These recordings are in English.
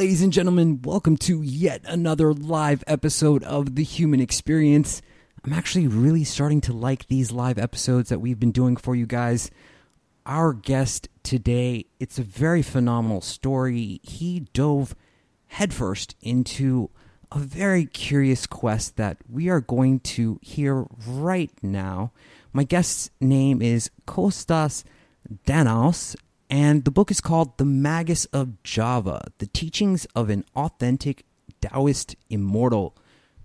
Ladies and gentlemen, welcome to yet another live episode of The Human Experience. I'm actually really starting to like these live episodes that we've been doing for you guys. Our guest today, it's a very phenomenal story. He dove headfirst into a very curious quest that we are going to hear right now. My guest's name is Kostas Danaos, and the book is called The Magus of Java The Teachings of an Authentic Taoist Immortal.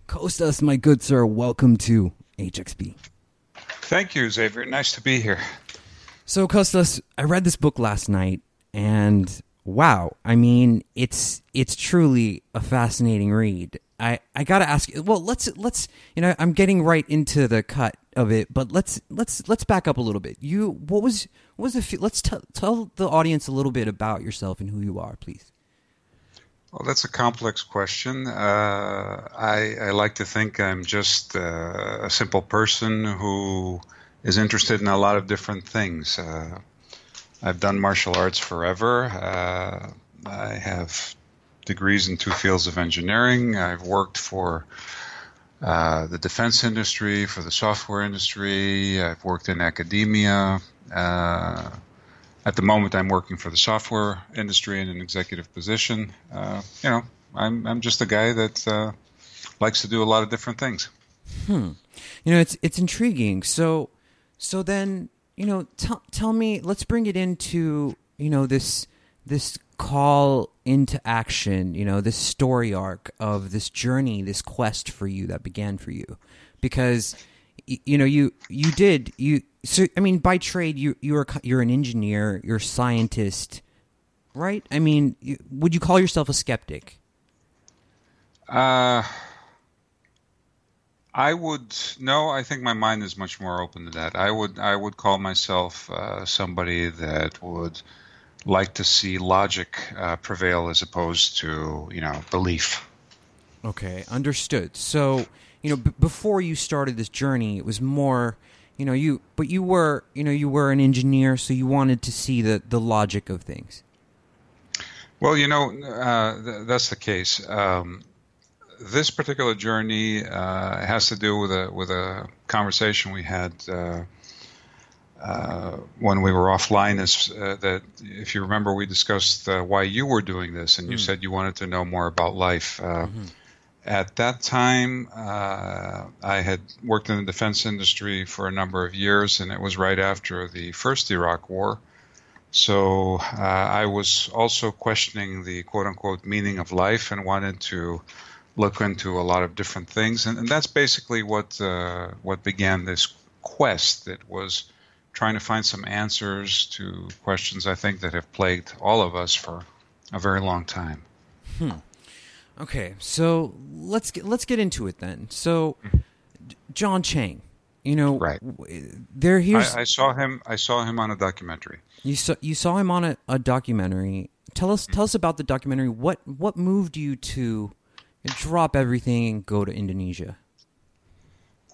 Kostas, my good sir, welcome to HXP. Thank you, Xavier. Nice to be here. So, Kostas, I read this book last night, and wow, I mean, it's it's truly a fascinating read. I, I gotta ask. You. Well, let's let's you know I'm getting right into the cut of it, but let's let's let's back up a little bit. You what was what was the let's t- tell the audience a little bit about yourself and who you are, please. Well, that's a complex question. Uh, I, I like to think I'm just uh, a simple person who is interested in a lot of different things. Uh, I've done martial arts forever. Uh, I have degrees in two fields of engineering. I've worked for uh, the defense industry, for the software industry. I've worked in academia. Uh, at the moment, I'm working for the software industry in an executive position. Uh, you know, I'm I'm just a guy that uh, likes to do a lot of different things. Hmm. You know, it's it's intriguing. So, so then, you know, tell tell me. Let's bring it into you know this this call into action. You know, this story arc of this journey, this quest for you that began for you, because you know you you did you so I mean by trade you you're you're an engineer you're a scientist right? I mean you, would you call yourself a skeptic? Uh I would no I think my mind is much more open to that. I would I would call myself uh, somebody that would like to see logic uh, prevail as opposed to you know belief okay understood so you know, b- before you started this journey, it was more, you know, you, but you were, you know, you were an engineer, so you wanted to see the, the logic of things. Well, you know, uh, th- that's the case. Um, this particular journey uh, has to do with a with a conversation we had uh, uh when we were offline. Is uh, that if you remember, we discussed uh, why you were doing this, and you mm. said you wanted to know more about life. Mm-hmm at that time, uh, I had worked in the defense industry for a number of years, and it was right after the first Iraq War. So uh, I was also questioning the quote unquote meaning of life and wanted to look into a lot of different things. And, and that's basically what, uh, what began this quest. It was trying to find some answers to questions I think that have plagued all of us for a very long time. Hmm. Okay, so let's get let's get into it then. So, John Chang, you know, right there. Here's I, I, saw him. I saw him on a documentary. You saw you saw him on a, a documentary. Tell us tell us about the documentary. What what moved you to drop everything and go to Indonesia?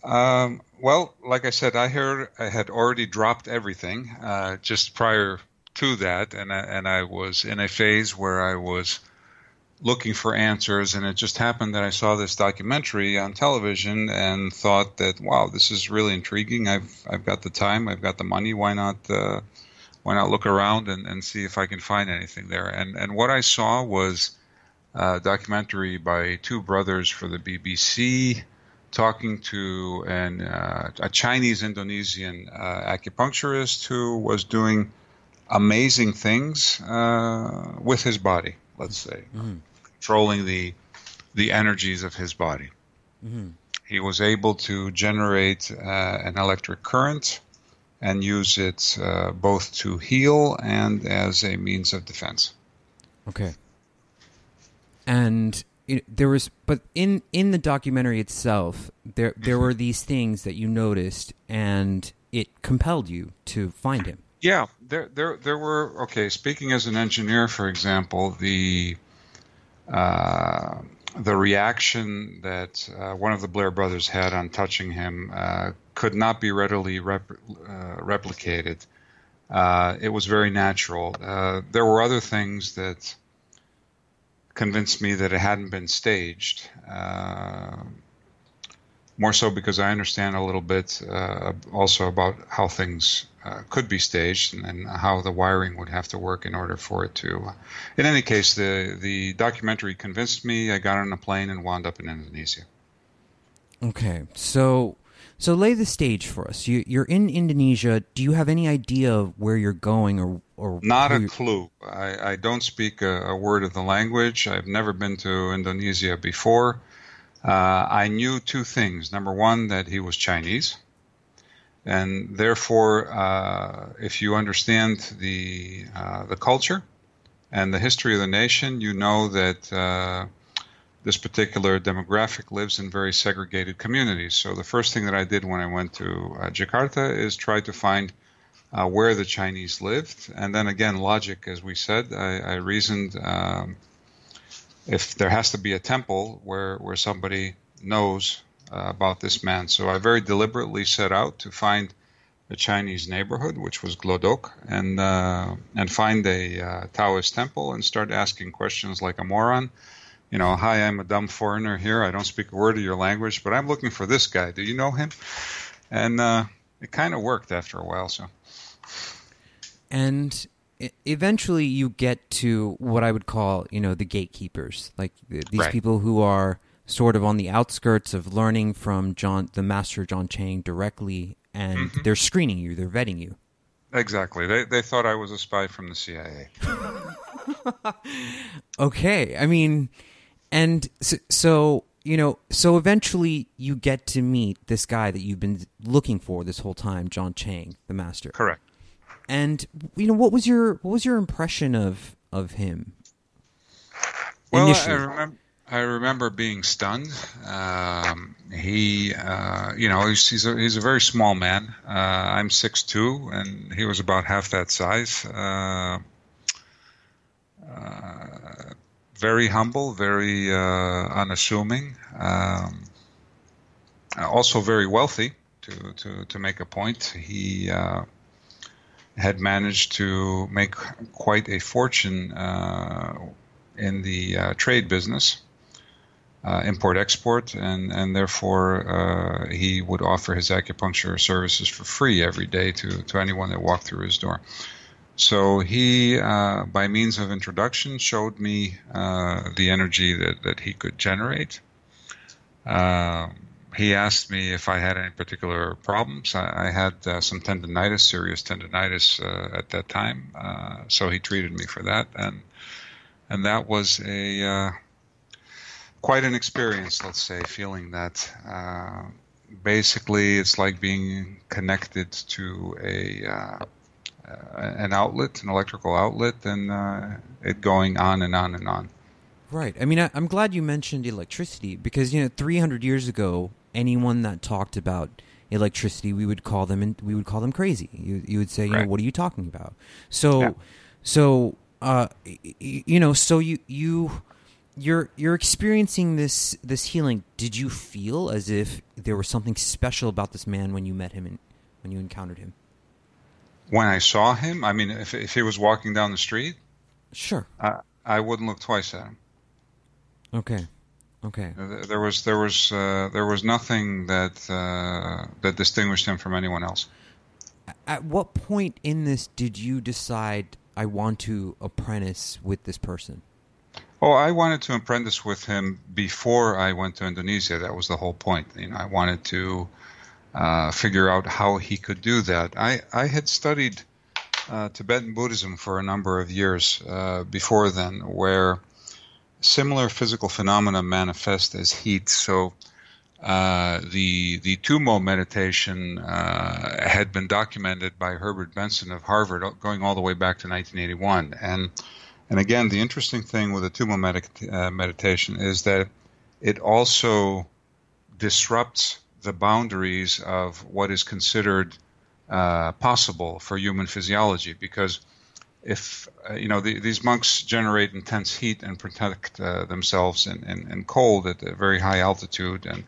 Um, well, like I said, I heard I had already dropped everything uh, just prior to that, and I, and I was in a phase where I was looking for answers, and it just happened that I saw this documentary on television and thought that, wow, this is really intriguing. I've I've got the time, I've got the money. Why not uh, why not look around and, and see if I can find anything there? And and what I saw was a documentary by two brothers for the BBC talking to an uh, a Chinese Indonesian uh, acupuncturist who was doing amazing things uh, with his body. Let's say. Mm-hmm controlling the the energies of his body. Mm-hmm. He was able to generate uh, an electric current and use it uh, both to heal and as a means of defense. Okay. And there was, but in in the documentary itself, there there were these things that you noticed, and it compelled you to find him. Yeah, there there there were. Okay, speaking as an engineer, for example, the uh, the reaction that uh, one of the Blair brothers had on touching him uh, could not be readily rep- uh, replicated. Uh, it was very natural. Uh, there were other things that convinced me that it hadn't been staged. more so because I understand a little bit also about how things uh, could be staged and, and, how the wiring would have to work in order for it to. Uh, in any case, the the documentary convinced me. I got on a plane and wound up in Indonesia. Okay, so so lay the stage for us. You, you're in Indonesia. Do you have any idea of where you're going, or or not a clue? I, I don't speak a, a, word of the language. I've never been to Indonesia before. Uh, I knew two things. Number one, that he was Chinese and therefore, uh, if you understand the uh, the culture and the history of the nation, you know that uh, this particular demographic lives in very segregated communities. So the first thing that I did when I went to uh, Jakarta is try to find uh, where the Chinese lived, and then again, logic, as we said, I, I reasoned. Um, if there has to be a temple where, where somebody knows uh, about this man. So I very deliberately set out to find a Chinese neighborhood, which was Glodok, and uh, and find a uh, Taoist temple and start asking questions like a moron. You know, hi, I'm a dumb foreigner here. I don't speak a word of your language, but I'm looking for this guy. Do you know him? And uh, it kind of worked after a while. So. And eventually, you get to what I would call, you know, the gatekeepers, like these right. people who are sort of on the outskirts of learning from John, the master John Chang directly, and mm-hmm. they're screening you, they're vetting you. Exactly. They they thought I was a spy from the CIA. okay, I mean, and so, so you know, so eventually you get to meet this guy that you've been looking for this whole time, John Chang, the master. Correct. And you know, what was your what was your impression of of him? Well, initially? I remember I remember being stunned. Um, he, uh, you know, he's he's a, he's a very small man. Uh, I'm six two, and he was about half that size. Uh, uh very humble, very uh, unassuming. Um, also very wealthy. To to to make a point, he uh, had managed to make quite a fortune in the trade business uh, import export, and and therefore uh, he would offer his acupuncture services for free every day to to anyone that walked through his door. So he, uh, by means of introduction, showed me uh, the energy that that he could generate. Um, he asked me if I had any particular problems. I, I had uh, some tendonitis, serious tendonitis uh, at that time, so he treated me for that, and and that was a quite an experience, let's say, feeling that. Uh, basically, it's like being connected to a uh, an outlet, an electrical outlet, and uh, it going on and on and on. Right. I mean, I, am glad you mentioned electricity because you know, 300 years ago, anyone that talked about electricity, we would call them, and we would call them crazy. You, you would say, you right. know, what are you talking about? So, yeah. so, uh, you know, so you you you're you're experiencing this this healing. Did you feel as if there was something special about this man when you met him and when you encountered him? When I saw him, I mean, if if he was walking down the street, sure, I I wouldn't look twice at him. Okay, okay. There was there was uh, there was nothing that uh, that distinguished him from anyone else. At what point in this did you decide I want to apprentice with this person? Oh, I wanted to apprentice with him before I went to Indonesia. That was the whole point. You know, I wanted to uh, figure out how he could do that. I, I had studied uh, Tibetan Buddhism for a number of years uh, before then, where similar physical phenomena manifest as heat. So uh, the the Tumo meditation uh, had been documented by Herbert Benson of Harvard, going all the way back to 1981. And and again, the interesting thing with the Tumo med- uh, meditation is that it also disrupts the boundaries of what is considered uh, possible for human physiology because if uh, you know the, these monks generate intense heat and protect uh, themselves in, in, in, cold at a very high altitude and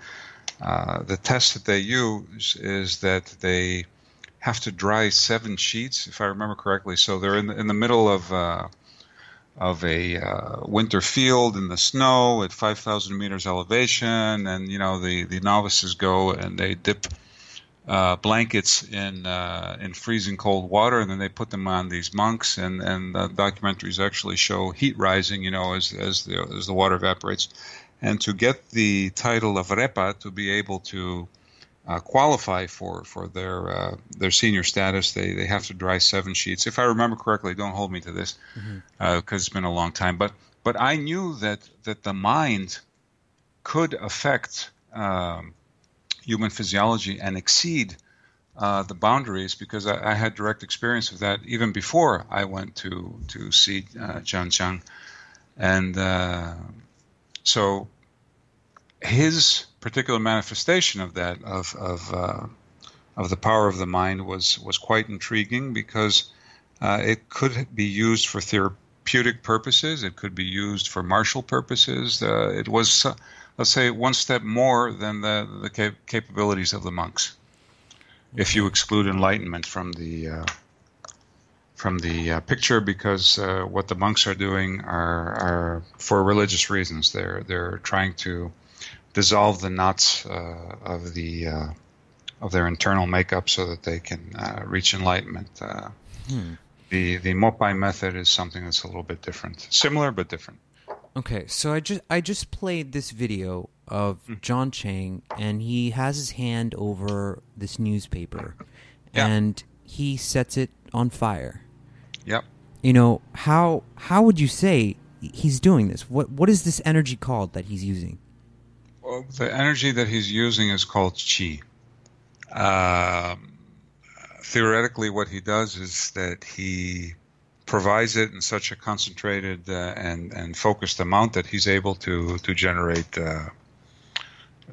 uh, the test that they use is that they have to dry seven sheets if i remember correctly. So they're in the, in the middle of uh, of a uh, winter field in the snow at 5000 meters elevation and you know the, the novices go and they dip uh, blankets in uh, in freezing cold water, and then they put them on these monks. And and the documentaries actually show heat rising, you know, as as the as the water evaporates. And to get the title of repa, to be able to uh, qualify for for their uh, their senior status, they they have to dry seven sheets. If I remember correctly, don't hold me to this because mm-hmm. Uh, it's been a long time. But but I knew that that the mind could affect. Um, human physiology and exceed uh, the boundaries because I, I, had direct experience of that even before I went to to see uh, John Chang, and uh, so his particular manifestation of that of of uh, of the power of the mind was was quite intriguing because uh, it could be used for therapeutic purposes. It could be used for martial purposes. Uh, it was let's say, one step more than the, the cap- capabilities of the monks. If you exclude enlightenment from the uh, from the uh, picture, because uh, what the monks are doing are, are for religious reasons. They're they're trying to dissolve the knots uh, of the uh, of their internal makeup so that they can uh, reach enlightenment. Hmm. The the Mopai method is something that's a little bit different, similar but different. Okay, so I just I just played this video of mm. John Chang, and he has his hand over this newspaper, yeah. and he sets it on fire. Yep. You know how how would you say he's doing this? What what is this energy called that he's using? The energy that he's using is called chi. Um, theoretically, what he does is that he provides it in such a concentrated uh, and and focused amount that he's able to to generate uh,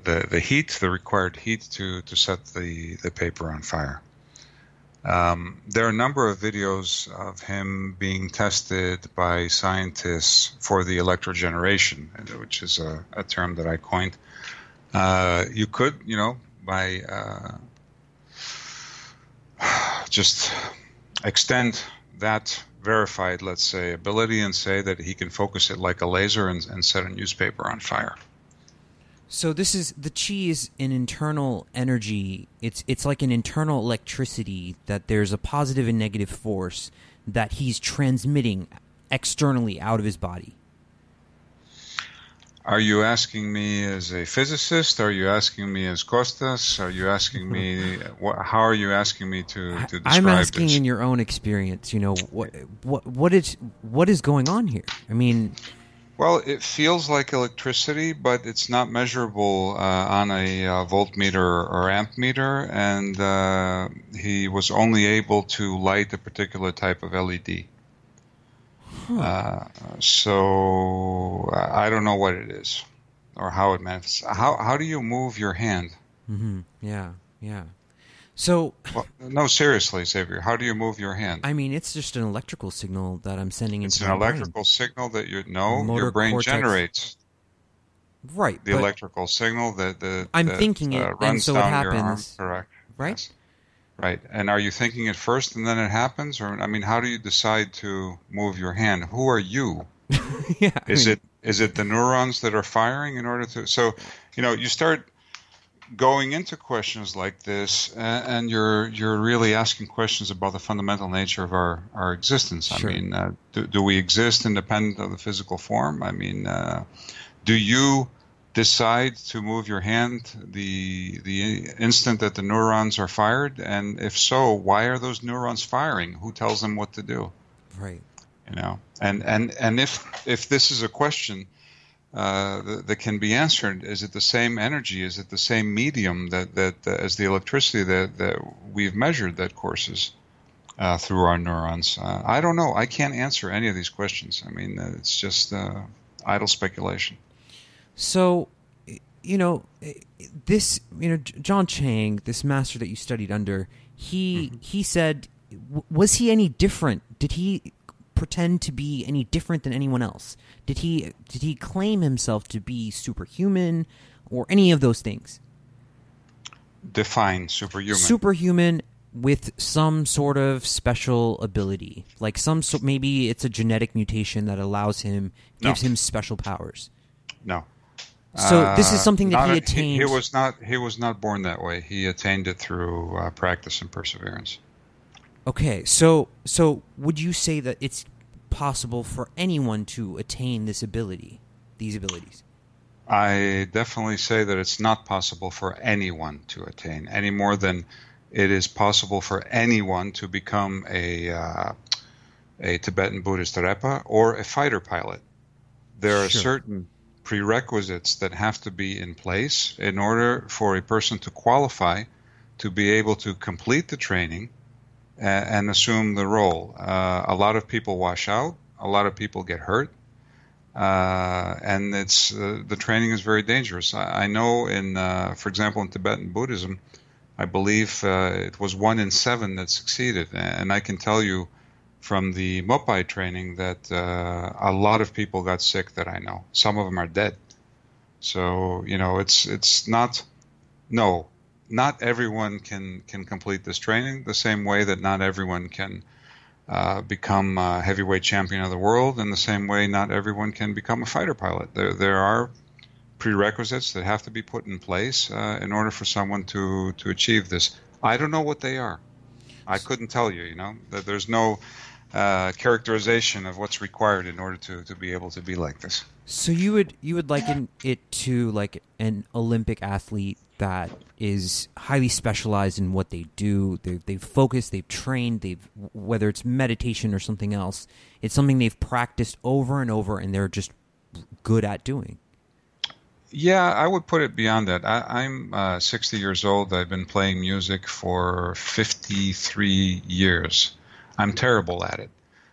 the the heat, the required heat to to set the the paper on fire. Um, there are a number of videos of him being tested by scientists for the electrogeneration, which is a, a term that I coined. Uh, you could, you know, by uh, just extend that verified, let's say, ability and say that he can focus it like a laser and, and set a newspaper on fire. So this is the chi is an internal energy. It's it's like an internal electricity that there's a positive and negative force that he's transmitting externally out of his body. Are you asking me as a physicist? Are you asking me as Kostas? Are you asking me? What, how are you asking me to, to describe I'm asking this? in your own experience. You know what what what is what is going on here? I mean, well, it feels like electricity, but it's not measurable uh, on a uh, voltmeter or amp meter, and uh, he was only able to light a particular type of LED. Uh, so I don't know what it is or how it manifests. How how do you move your hand? Mm-hmm. Yeah, yeah. So well, no, seriously, Xavier, how do you move your hand? I mean, it's just an electrical signal that I'm sending it's into. It's an electrical brain. signal that you know your brain cortex. generates. Right. The electrical signal that the I'm that, thinking it, uh, runs and so down it happens. Your arm. Correct. Right. Yes. Right. And are you thinking it first and then it happens? Or, I mean, how do you decide to move your hand? Who are you? yeah. Is I mean, it is it the neurons that are firing in order to? So, you know, you start going into questions like this, and, and you're you're really asking questions about the fundamental nature of our our existence. Sure. I mean, uh, do, do we exist independent of the physical form? I mean, uh, do you decide to move your hand the the instant that the neurons are fired and if so why are those neurons firing who tells them what to do right you know and and and if if this is a question uh, that, that, can be answered. Is it the same energy? Is it the same medium that that uh, as the electricity that that we've measured that courses uh, through our neurons? Uh, I don't know. I can't answer any of these questions. I mean, uh, it's just uh, idle speculation. So, you know, this you know John Chang, this master that you studied under, he mm-hmm. he said, was he any different? Did he pretend to be any different than anyone else? Did he did he claim himself to be superhuman or any of those things? Define superhuman. Superhuman with some sort of special ability, like some so maybe it's a genetic mutation that allows him gives no. him special powers. No. So this is something that he attained. He, he, was not. He was not born that way. He attained it through uh, practice and perseverance. Okay, so so would you say that it's possible for anyone to attain this ability, these abilities? I definitely say that it's not possible for anyone to attain any more than it is possible for anyone to become a uh, a Tibetan Buddhist Repa or a fighter pilot. There are sure. certain prerequisites that have to be in place in order for a person to qualify to be able to complete the training and, assume the role. Uh, a lot of people wash out. A lot of people get hurt. Uh, and it's uh, the training is very dangerous. I, I know in, uh, for example, in Tibetan Buddhism, I believe uh, it was one in seven that succeeded, and I can tell you from the Mopai training that uh, a lot of people got sick that I know. Some of them are dead. So you know, it's it's not no not everyone can can complete this training the same way that not everyone can uh, become a heavyweight champion of the world, in the same way not everyone can become a fighter pilot. There there are prerequisites that have to be put in place uh, in order for someone to to achieve this. I don't know what they are. I couldn't tell you. You know, there's no uh, characterization of what's required in order to, to be able to be like this. So you would you would liken it to like an Olympic athlete that is highly specialized in what they do. They, they've focused, they've trained, they've whether it's meditation or something else. It's something they've practiced over and over, and they're just good at doing. Yeah, I would put it beyond that. I, am uh, 60 years old. I've been playing music for 53 years. I'm terrible at it.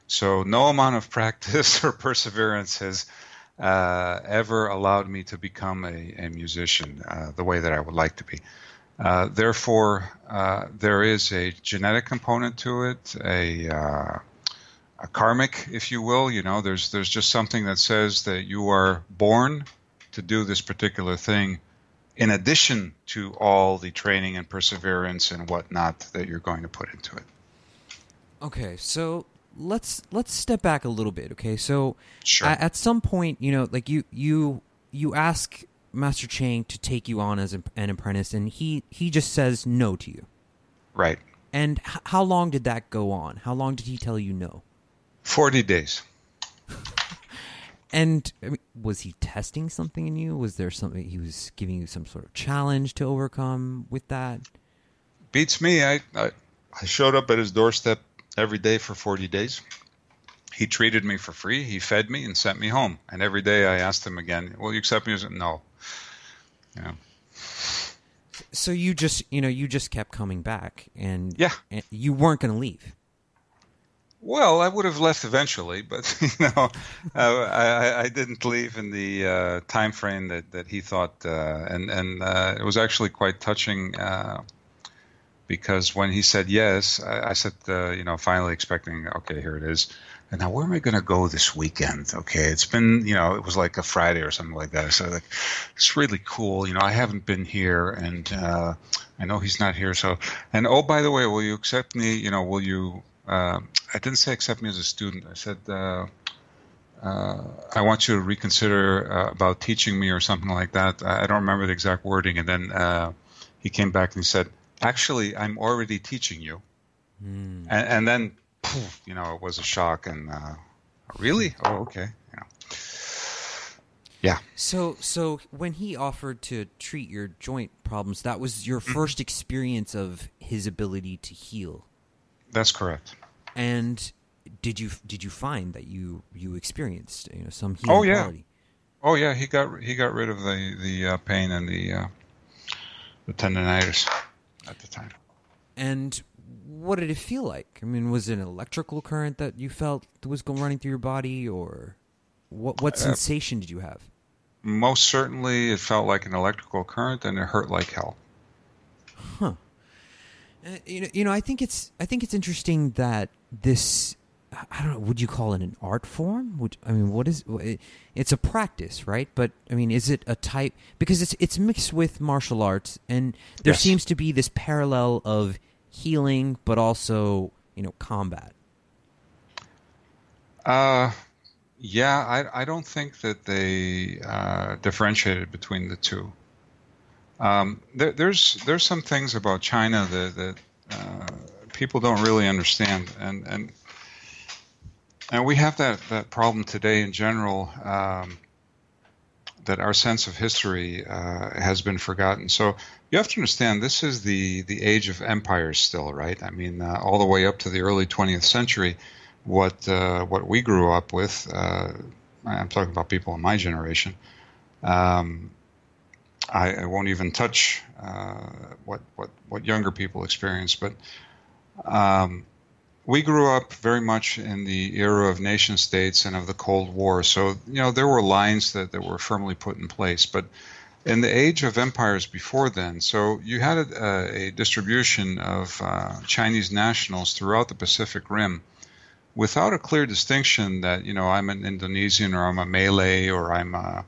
So no amount of practice or perseverance has uh, ever allowed me to become a, a musician uh, the way that I would like to be. Uh, therefore, uh, there is a genetic component to it, a, uh, a karmic, if you will. You know, there's there's just something that says that you are born to do this particular thing, in addition to all the training and perseverance and whatnot that you're going to put into it. Okay, so let's let's step back a little bit. Okay, so sure. at, at some point, you know, like you you you ask Master Chang to take you on as an apprentice, and he he just says no to you. Right. And h- how long did that go on? How long did he tell you no? Forty days. and I mean, was he testing something in you? Was there something he was giving you some sort of challenge to overcome with that? Beats me. I I, I showed up at his doorstep every day for 40 days. He treated me for free. He fed me and sent me home. And every day I asked him again, "Will you accept me?" He said, "No." Yeah. So you just, you know, you just kept coming back, and yeah, and you weren't going to leave. Well, I would have left eventually, but you know, uh, I, I, didn't leave in the uh, time frame that, that he thought, uh, and and uh, it was actually quite touching uh, because when he said yes, I, I said, uh, you know, finally expecting, okay, here it is. And now where am I going to go this weekend? Okay, it's been, you know, it was like a Friday or something like that. Said, like, it's really cool. You know, I haven't been here, and uh, I know he's not here. So, and oh, by the way, will you accept me? You know, will you? Uh, I didn't say accept me as a student. I said. Uh, uh, I want you to reconsider uh, about teaching me or something like that. I don't remember the exact wording. And then uh, he came back and he said, actually, I'm already teaching you. Mm. And, and, then, poof, you know, it was a shock. And uh, really? Oh, okay. Yeah. Yeah. So, so when he offered to treat your joint problems, that was your mm-hmm. first experience of his ability to heal. That's correct. And did you did you find that you you experienced you know some healing oh yeah quality? Oh yeah, he got he got rid of the the uh, pain and the uh, the tendonitis at the time. And what did it feel like? I mean, was it an electrical current that you felt was going running through your body, or what? What uh, sensation uh, did you have? Most certainly, it felt like an electrical current, and it hurt like hell. Huh. Uh, you know, you know, I think it's I think it's interesting that this I don't know. Would you call it an art form? Would I mean, what is? It? It's a practice, right? But I mean, is it a type? Because it's it's mixed with martial arts, and there yes. seems to be this parallel of healing, but also you know combat. Uh, yeah, I I don't think that they uh, differentiated between the two. Um, there, there's there's some things about China that that uh, people don't really understand, and and and we have that, that problem today in general um, that our sense of history uh, has been forgotten. So you have to understand this is the, the age of empires still, right? I mean, uh, all the way up to the early 20th century, what uh, what we grew up with, uh, I'm talking about people in my generation. Um, I, I, won't even touch uh, what what what younger people experience, but um, we grew up very much in the era of nation states and of the Cold War. So, you know, there were lines that, that were firmly put in place. But in the age of empires before then, so you had a, a distribution of uh, Chinese nationals throughout the Pacific Rim without a clear distinction that, you know, I'm an Indonesian or I'm a Malay or I'm a,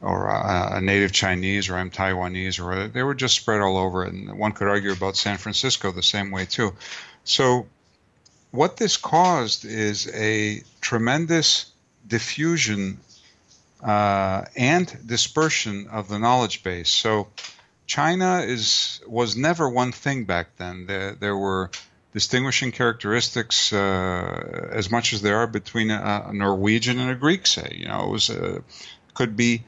or a, a native Chinese or I'm Taiwanese or they were just spread all over. And one could argue about San Francisco the same way, too. So what this caused is a tremendous diffusion uh, and dispersion of the knowledge base. So China is was never one thing back then. There, there were distinguishing characteristics uh, as much as there are between a, a, Norwegian and a Greek. Say, you know, it was a, could be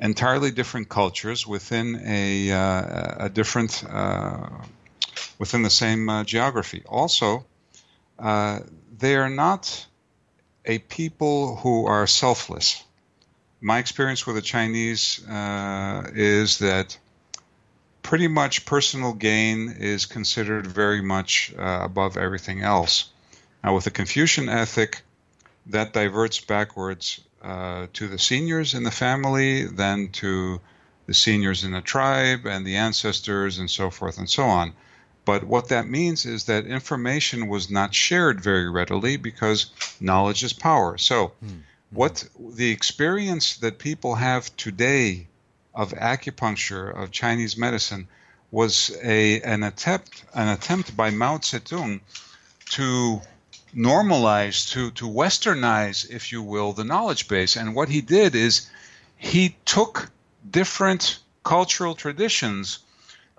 entirely different cultures within a, uh, a different uh, within the same uh, geography. Also, uh, they are not a people who are selfless. My experience with the Chinese uh, is that pretty much personal gain is considered very much uh, above everything else. Now, with the Confucian ethic, that diverts backwards uh, to the seniors in the family, then to the seniors in the tribe and the ancestors, and so forth and so on. But what that means is that information was not shared very readily because knowledge is power. So, mm-hmm. what the experience that people have today of acupuncture, of Chinese medicine, was a an attempt an attempt by Mao Zedong to normalize, to to westernize, if you will, the knowledge base. And what he did is he took different cultural traditions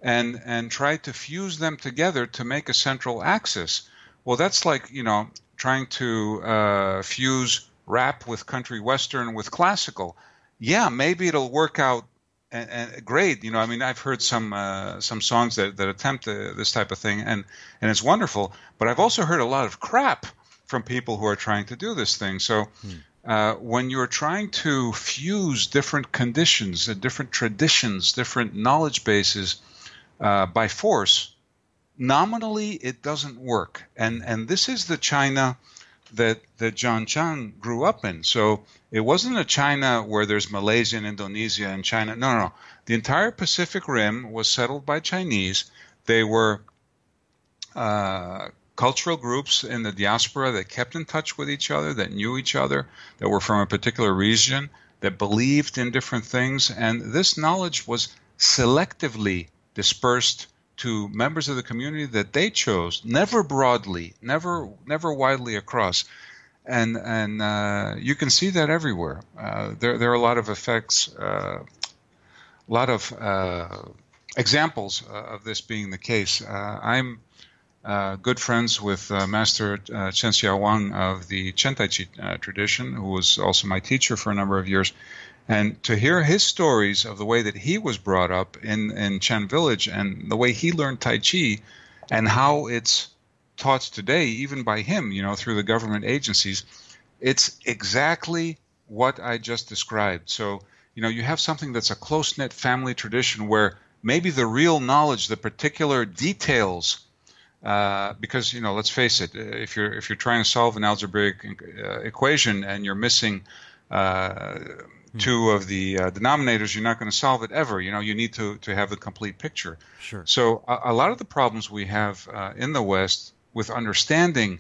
and and try to fuse them together to make a central axis. Well, that's like you know trying to uh, fuse rap with country western with classical. Yeah, maybe it'll work out and, and great. You know, I mean, I've heard some uh, some songs that, that attempt uh, this type of thing, and and it's wonderful. But I've also heard a lot of crap from people who are trying to do this thing. So. Hmm. Uh, when you're trying to fuse different conditions, uh, different traditions, different knowledge bases, uh, by force, nominally it doesn't work. And and this is the China that that John Chang grew up in. So it wasn't a China where there's Malaysia and Indonesia and China. No, no, no. The entire Pacific Rim was settled by Chinese. They were uh, cultural groups in the diaspora that kept in touch with each other, that knew each other, that were from a particular region, that believed in different things, and this knowledge was selectively dispersed to members of the community that they chose, never broadly, never never widely across. And and uh, you can see that everywhere. Uh, there there are a lot of effects, uh, a lot of uh, examples uh, of this being the case. Uh, I'm good friends with Master uh, Chen Xiaowang of the Chen Tai Chi tradition, who was also my teacher for a number of years. And to hear his stories of the way that he was brought up in, in Chen Village and the way he learned Tai Chi and how it's taught today, even by him, you know, through the government agencies, it's exactly what I just described. So, you know, you have something that's a close knit family tradition where maybe the real knowledge, the particular details, uh, because you know, let's face it, if you're if you're trying to solve an algebraic uh, equation and you're missing uh. Two of the uh, denominators, you're not going to solve it ever. You know, you need to to have the complete picture. Sure. So a, a lot of the problems we have uh, in the West with understanding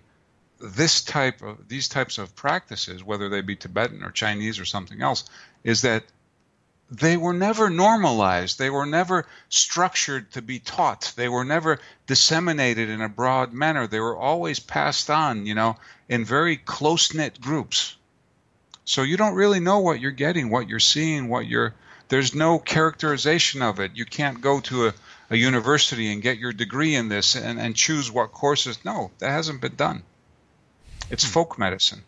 this type of these types of practices, whether they be Tibetan or Chinese or something else, is that they were never normalized. They were never structured to be taught. They were never disseminated in a broad manner. They were always passed on, you know, in very close knit groups. So you don't really know what you're getting, what you're seeing, what you're. There's no characterization of it. You can't go to a, a university and get your degree in this and, and choose what courses. No, that hasn't been done. It's hmm. folk medicine.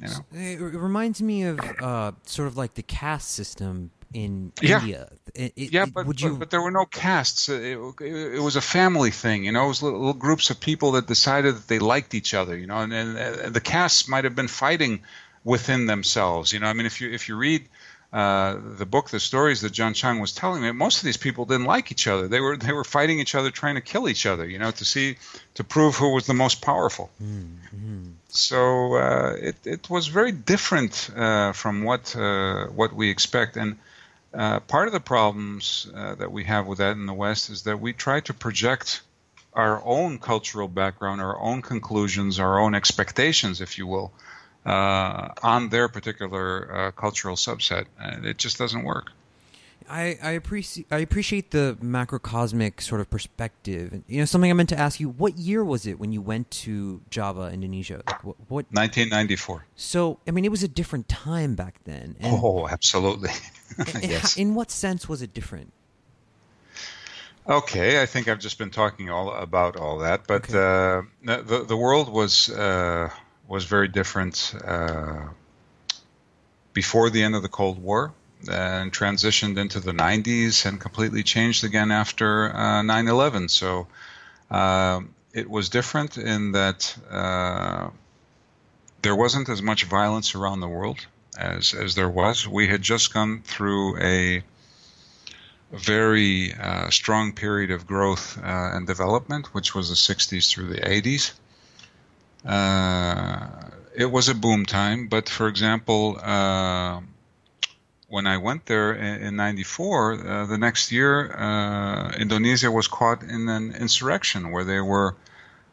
You know? It reminds me of uh, sort of like the caste system in yeah. India. It, it, yeah, but, you... but, but there were no castes. It, it, was a family thing, you know. It was little, little, groups of people that decided that they liked each other, you know. And, and, and the castes might have been fighting within themselves, you know. I mean, if you if you read uh, the book, the stories that John Chang was telling me, most of these people didn't like each other. They were they were fighting each other, trying to kill each other, you know, to see to prove who was the most powerful. Mm-hmm. So uh, it it was very different uh, from what uh, what we expect, and uh, part of the problems uh, that we have with that in the West is that we try to project our own cultural background, our own conclusions, our own expectations, if you will, uh, on their particular uh, cultural subset. And it just doesn't work. I, I appreciate I appreciate the macrocosmic sort of perspective. You know, something I meant to ask you: What year was it when you went to Java, Indonesia? Like what, what? 1994. So, I mean, it was a different time back then. And, oh, absolutely. yes. In what sense was it different? Okay, I think I've just been talking all about all that, but okay. uh, the the world was uh, was very different uh, before the end of the Cold War and transitioned into the 90s and completely changed again after uh, 9 11. So uh, it was different in that uh, there wasn't as much violence around the world as, as there was. We had just gone through a very uh, strong period of growth uh, and development, which was the 60s through the 80s. Uh, it was a boom time, but for example, when I went there in, '94, uh, the next year, uh, Indonesia was caught in an insurrection where they were.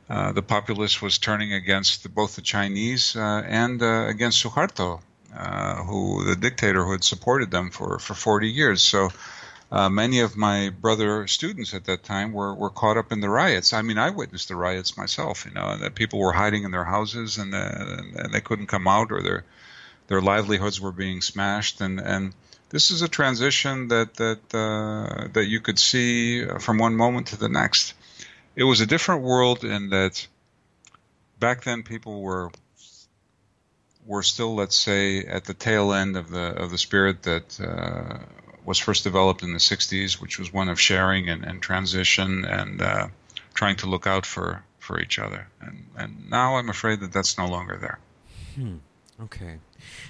Uh, the populace was turning against both the Chinese uh, and uh, against Suharto, uh, who the dictator who had supported them for, for 40 years. So many of my brother students at that time were, were caught up in the riots. I mean, I witnessed the riots myself. You know, that people were hiding in their houses and, and they couldn't come out, or their their livelihoods were being smashed, and and this is a transition that that uh, that you could see from one moment to the next. It was a different world in that back then people were were still, let's say, at the tail end of the of the spirit that uh, was first developed in the '60s, which was one of sharing and, and transition and uh, trying to look out for for each other. And and now I'm afraid that that's no longer there. Hmm. Okay.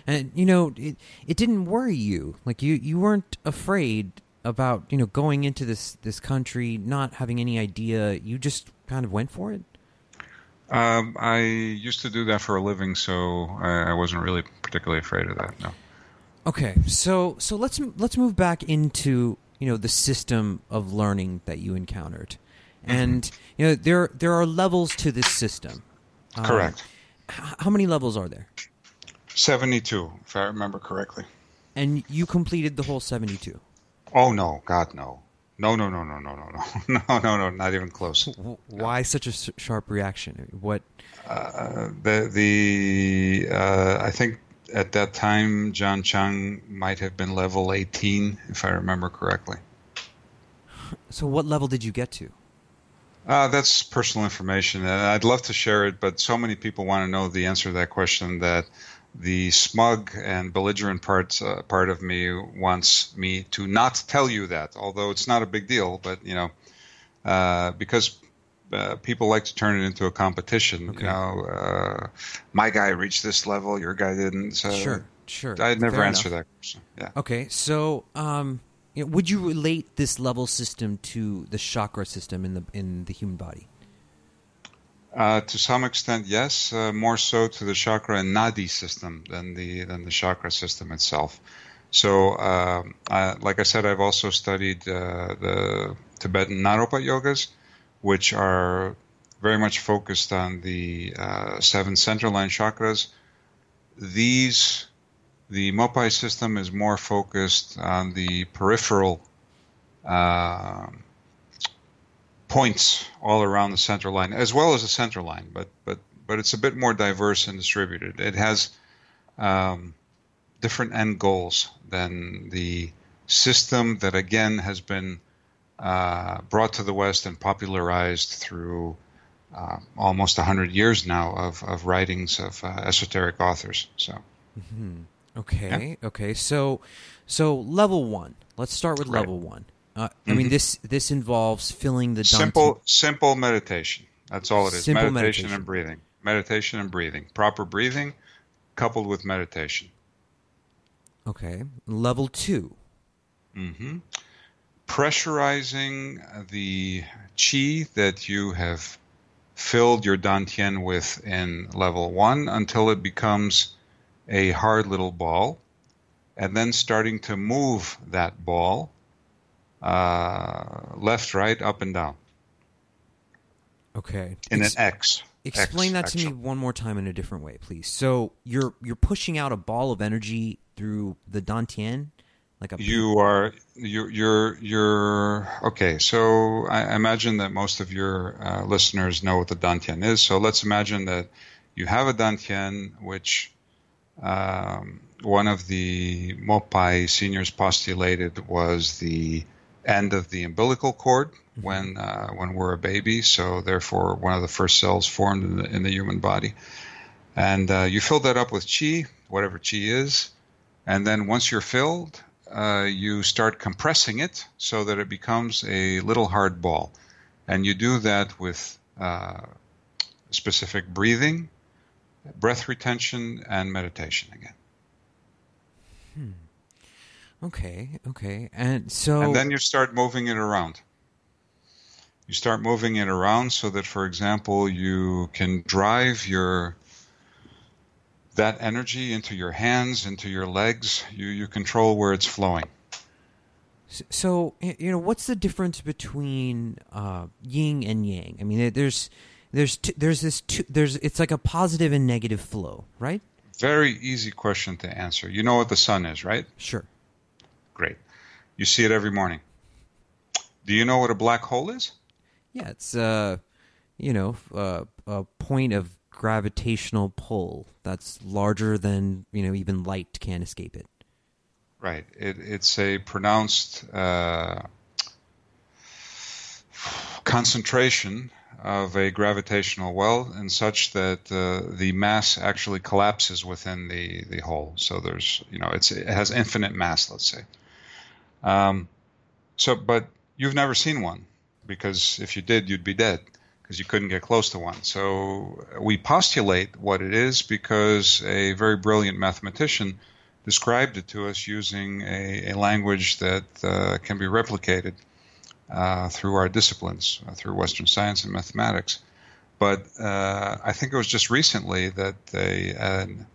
And you know, it it didn't worry you. Like you you weren't afraid about, you know, going into this this country not having any idea. You just kind of went for it? Um, I used to do that for a living, so I, I wasn't really particularly afraid of that. No. Okay, so so let's let's move back into you know the system of learning that you encountered, mm-hmm. and you know there there are levels to this system. Correct. Um, how many levels are there? 72, if I remember correctly. And you completed the whole 72? Oh, no. God, no. No, no, no, no, no, no, no, no, no, no, not even close. Why no. such a sharp reaction? What? Uh, the the uh, I think at that time John Chang might have been level 18, if I remember correctly. So, what level did you get to? Uh, that's personal information, and I'd love to share it, but so many people want to know the answer to that question that the smug and belligerent part uh, part of me wants me to not tell you that, although it's not a big deal. But you know, uh, because uh, people like to turn it into a competition. Okay. You know, uh, my guy reached this level, your guy didn't. So sure. Sure. I'd never Fair answer enough. that question. Yeah. Okay, so um, you know, would you relate this level system to the chakra system in the in the human body? Uh, to some extent, yes. Uh, more so to the chakra and nadi system than the than the chakra system itself. So, um, like I said, I've also studied uh, the Tibetan Naropa yogas, which are very much focused on the uh, seven central line chakras. These, the Mopai system is more focused on the peripheral uh, points all around the center line, as well as the center line, but but but it's a bit more diverse and distributed. It has um, different end goals than the system that again has been uh, brought to the West and popularized through uh, almost 100 years now of, of writings of uh, esoteric authors. So, Okay, okay. So, so level one. Let's start with Right. level one. Uh, I mean, this this involves filling the Dantian- simple, simple meditation. That's all it is. Simple meditation, meditation. and breathing. Meditation and breathing. Proper breathing coupled with meditation. Okay, level two. hmm Pressurizing the chi that you have filled your dantian with in level one until it becomes a hard little ball, and then starting to move that ball uh, left, right, up, and down Okay. in Ex- an X. Explain X, that to me one more time in a different way, please. So you're you're pushing out a ball of energy through the Dantian, like a You are you're you're you're okay. So I imagine that most of your uh, listeners know what the dantian is. So let's imagine that you have a dantian, which um, one of the Mopai seniors postulated was the end of the umbilical cord when uh, when we're a baby. So therefore, one of the first cells formed in the, in the human body, and uh, you fill that up with chi, whatever chi is, and then once you're filled, uh, you start compressing it so that it becomes a little hard ball. And you do that with uh, specific breathing, breath retention, and meditation again. Okay, okay. And so And then you start moving it around. You start moving it around so that, for example, you can drive your that energy into your hands, into your legs. You you control where it's flowing. so you know what's the difference between uh, yin and yang? I mean, there's there's there's this two, there's it's like a positive and negative flow, right? Very easy question to answer. You know what the sun is, right? Sure. Great. You see it every morning. Do you know what a black hole is? Yeah, it's uh, you know, uh, a point of gravitational pull that's larger than you know even light can escape it. Right. It, it's a pronounced uh, concentration of a gravitational well, and such that uh, the mass actually collapses within the, the hole. So there's, you know, it's it has infinite mass. Let's say. Um, so, but you've never seen one because if you did, you'd be dead because you couldn't get close to one. So we postulate what it is because a very brilliant mathematician described it to us using a, a language that uh, can be replicated uh, through our disciplines, uh, through Western science and mathematics. But uh, I think it was just recently that a, an,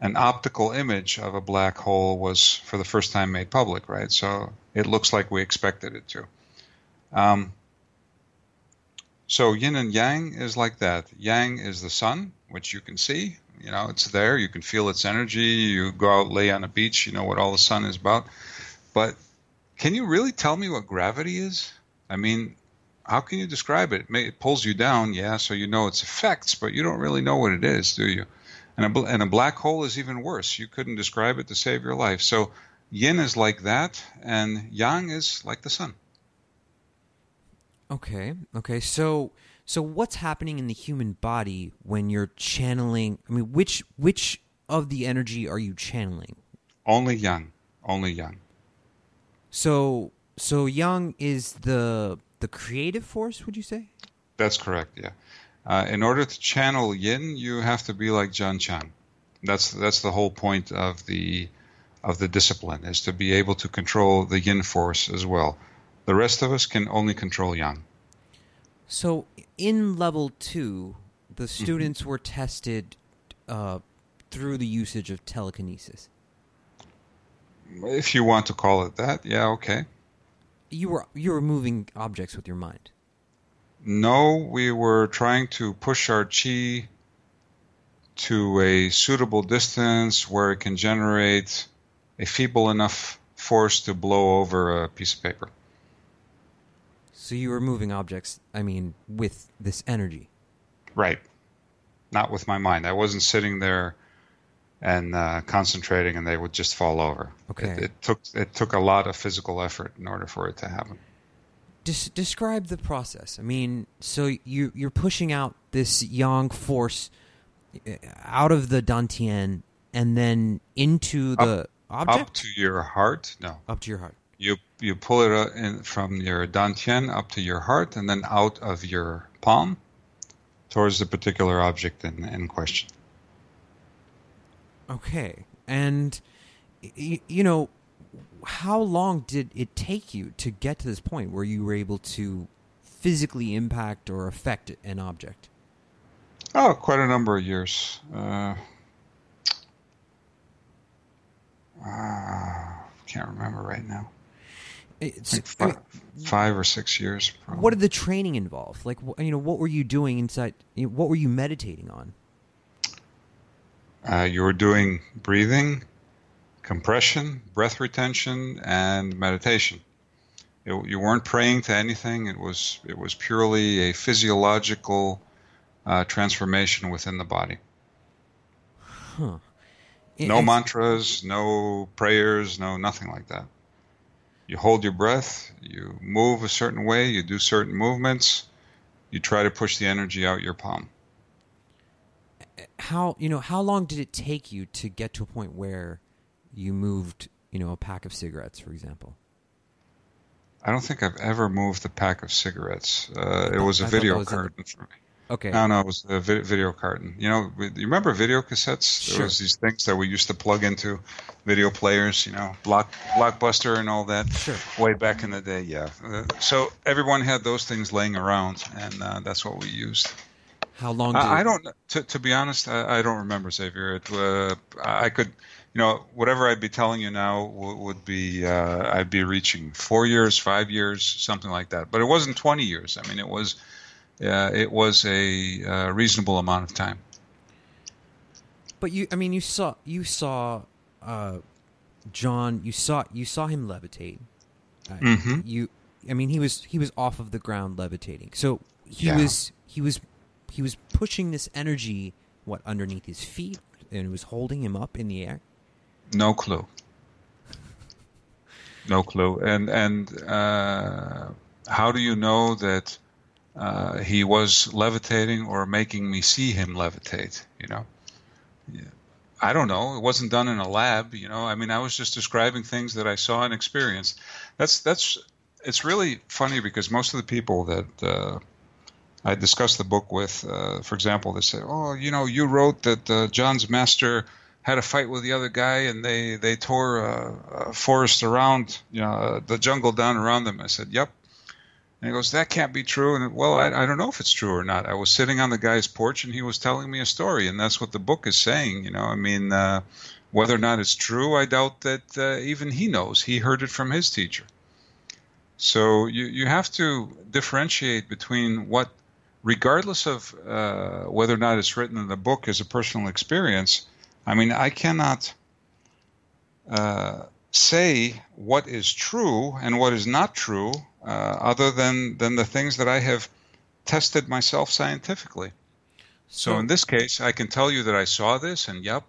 an optical image of a black hole was for the first time made public, right? So it looks like we expected it to. Um, so yin and yang is like that. Yang is the sun, which you can see. You know, it's there. You can feel its energy. You go out, lay on a beach. You know what all the sun is about. But can you really tell me what gravity is? I mean, how can you describe it? It, pulls you down, yeah, so you know its effects, but you don't really know what it is, do you? And a, and a black hole is even worse. You couldn't describe it to save your life. So yin is like that, and yang is like the sun. Okay. Okay. So so what's happening in the human body when you're channeling? I mean, which which of the energy are you channeling? Only yang. Only yang. So so yang is the the creative force, would you say? That's correct, yeah. Uh, in order to channel yin, you have to be like John Chang. That's that's the whole point of the of the discipline is to be able to control the yin force as well. The rest of us can only control yang. So in level two, the students mm-hmm. were tested uh, through the usage of telekinesis. If you want to call it that, yeah, okay. You were you were moving objects with your mind. No, we were trying to push our chi to a suitable distance where it can generate a feeble enough force to blow over a piece of paper. So you were moving objects, I mean, with this energy. Right. Not with my mind. I wasn't sitting there and uh, concentrating, and they would just fall over. Okay. It, it, took it took a lot of physical effort in order for it to happen. Des- describe the process. I mean, so you you're pushing out this yang force uh, out of the dantian and then into the up, object. Up to your heart. No. Up to your heart. You you pull it in from your dantian up to your heart, and then out of your palm towards the particular object in, in question. Okay. And, you know, how long did it take you to get to this point where you were able to physically impact or affect an object? Oh, quite a number of years. Uh, uh, can't remember right now. It's like five, I mean, five, or six years. Probably. What did the training involve? Like, you know, what were you doing inside? What were you meditating on? Uh, you were doing breathing, compression, breath retention, and meditation. It, you weren't praying to anything. It was it was purely a physiological uh, transformation within the body. Huh. no mantras, no prayers, no nothing like that. You hold your breath. You move a certain way. You do certain movements. You try to push the energy out your palm how you know how long did it take you to get to a point where you moved you know a pack of cigarettes for example i don't think i've ever moved a pack of cigarettes uh, it was a I video carton the... okay no no it was a vi- video carton you know you remember video cassettes there sure. was these things that we used to plug into video players you know block blockbuster and all that sure. way back in the day yeah uh, so everyone had those things laying around and uh, that's what we used how long? Did I, I don't. To, to, be honest, I, I, don't remember Xavier. It, uh, I could, you know, whatever I'd be telling you now would, would be uh, I'd be reaching four years, five years, something like that. But it wasn't twenty years. I mean, it was uh, it was a uh, reasonable amount of time. But you, I mean, you saw you saw uh, John. You saw you saw him levitate. Uh, mm-hmm. You, I mean, he was he was off of the ground levitating. So he yeah. was he was he was pushing this energy what underneath his feet and it was holding him up in the air no clue no clue and and uh, how do you know that uh, he was levitating or making me see him levitate you know i don't know it wasn't done in a lab you know i mean i was just describing things that i saw and experienced that's that's it's really funny because most of the people that uh, I discussed the book with, uh, for example, they say, "Oh, you know, you wrote that uh, John's master had a fight with the other guy, and they they tore a, a forest around, you know, uh, the jungle down around them." I said, "Yep." And he goes, "That can't be true." And well, I, I don't know if it's true or not. I was sitting on the guy's porch, and he was telling me a story, and that's what the book is saying. You know, I mean, uh, whether or not it's true, I doubt that uh, even he knows. He heard it from his teacher. So you you have to differentiate between what regardless of uh, whether or not it's written in the book as a personal experience, I mean, I cannot uh, say what is true and what is not true uh, other than, than the things that I have tested myself scientifically. So, so in this case, I can tell you that I saw this, and yep,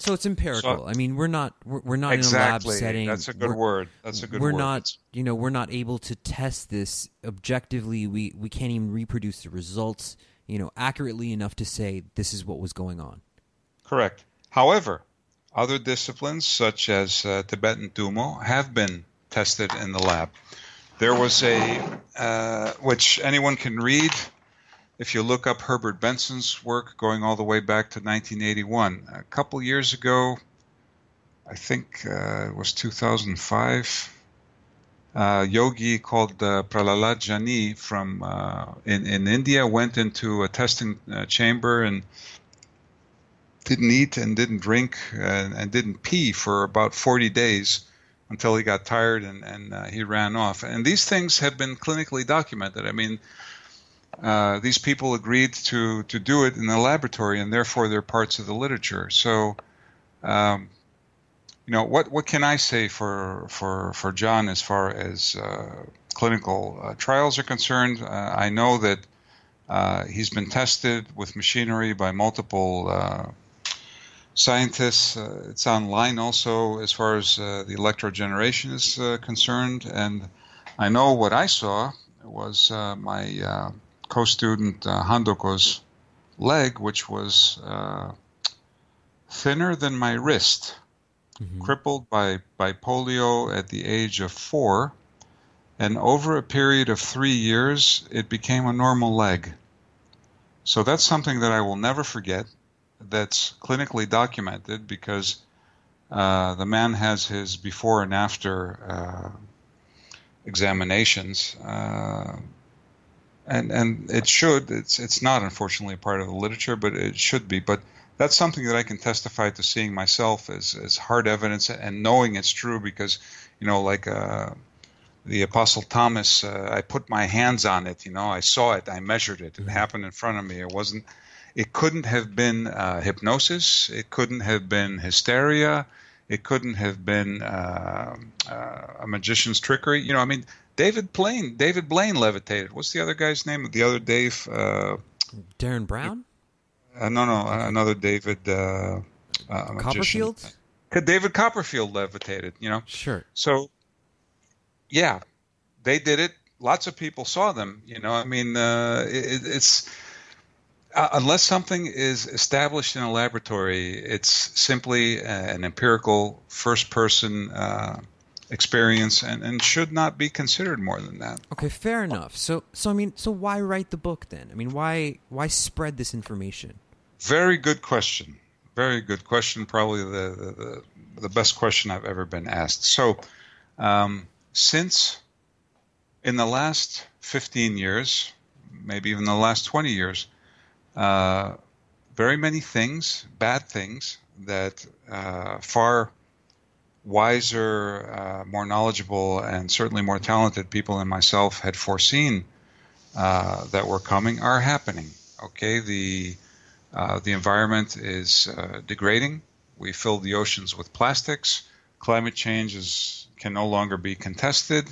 so it's empirical. So, I mean, we're not we're, we're not exactly. in a lab setting. That's a good we're, word. That's a good we're word. not, you know, we're not able to test this objectively. We we can't even reproduce the results, you know, accurately enough to say this is what was going on. Correct. However, other disciplines such as uh, Tibetan Tumo have been tested in the lab. There was a uh, which anyone can read if you look up Herbert Benson's work going all the way back to 1981, a couple years ago, I think uh, it was 2005. Uh, yogi called uh, Prahlad Jani from uh, in in India went into a testing uh, chamber and didn't eat and didn't drink and, and, didn't pee for about 40 days until he got tired and, and uh, he ran off. And these things have been clinically documented. I mean, uh, these people agreed to to do it in the laboratory, and therefore they're parts of the literature. So, um, you know, what what can I say for for for John as far as uh, clinical uh, trials are concerned? Uh, I know that uh, he's been tested with machinery by multiple scientists. Uh, it's online also as far as uh, the electrogeneration is uh, concerned. And I know what I saw was my co-student Handoko's leg, which was thinner than my wrist, mm-hmm. crippled by, by polio at the age of four. And over a period of three years, it became a normal leg. So that's something that I will never forget that's clinically documented because uh, the man has his before and after uh, examinations, uh, and and it should. It's it's not unfortunately a part of the literature, but it should be. But that's something that I can testify to seeing myself as as hard evidence and knowing it's true because you know like. Uh, the apostle thomas uh, i put my hands on it you know i saw it i measured it it mm-hmm. happened in front of me it wasn't it couldn't have been uh, hypnosis. It couldn't have been hysteria. It couldn't have been uh, uh, a magician's trickery. You know, I mean, David Blaine. David Blaine levitated. What's the other guy's name? The other Dave. Uh, Derren Brown. Uh, no, no, another David. Uh, Copperfield. David Copperfield levitated. You know. Sure. So, yeah, they did it. Lots of people saw them. You know, I mean, it, it's uh, unless something is established in a laboratory, it's simply an empirical first person uh, experience and, and should not be considered more than that. Okay, fair enough. So so I mean so why write the book then? I mean why why spread this information? Very good question. Very good question. Probably the the, the best question I've ever been asked. So um, since in the last 15 years, maybe even the last 20 years, uh, very many things, bad things, that uh, far wiser, uh, more knowledgeable, and certainly more talented people than myself had foreseen uh, that were coming are happening. Okay, the uh, the environment is degrading. We fill the oceans with plastics. Climate change is, can no longer be contested.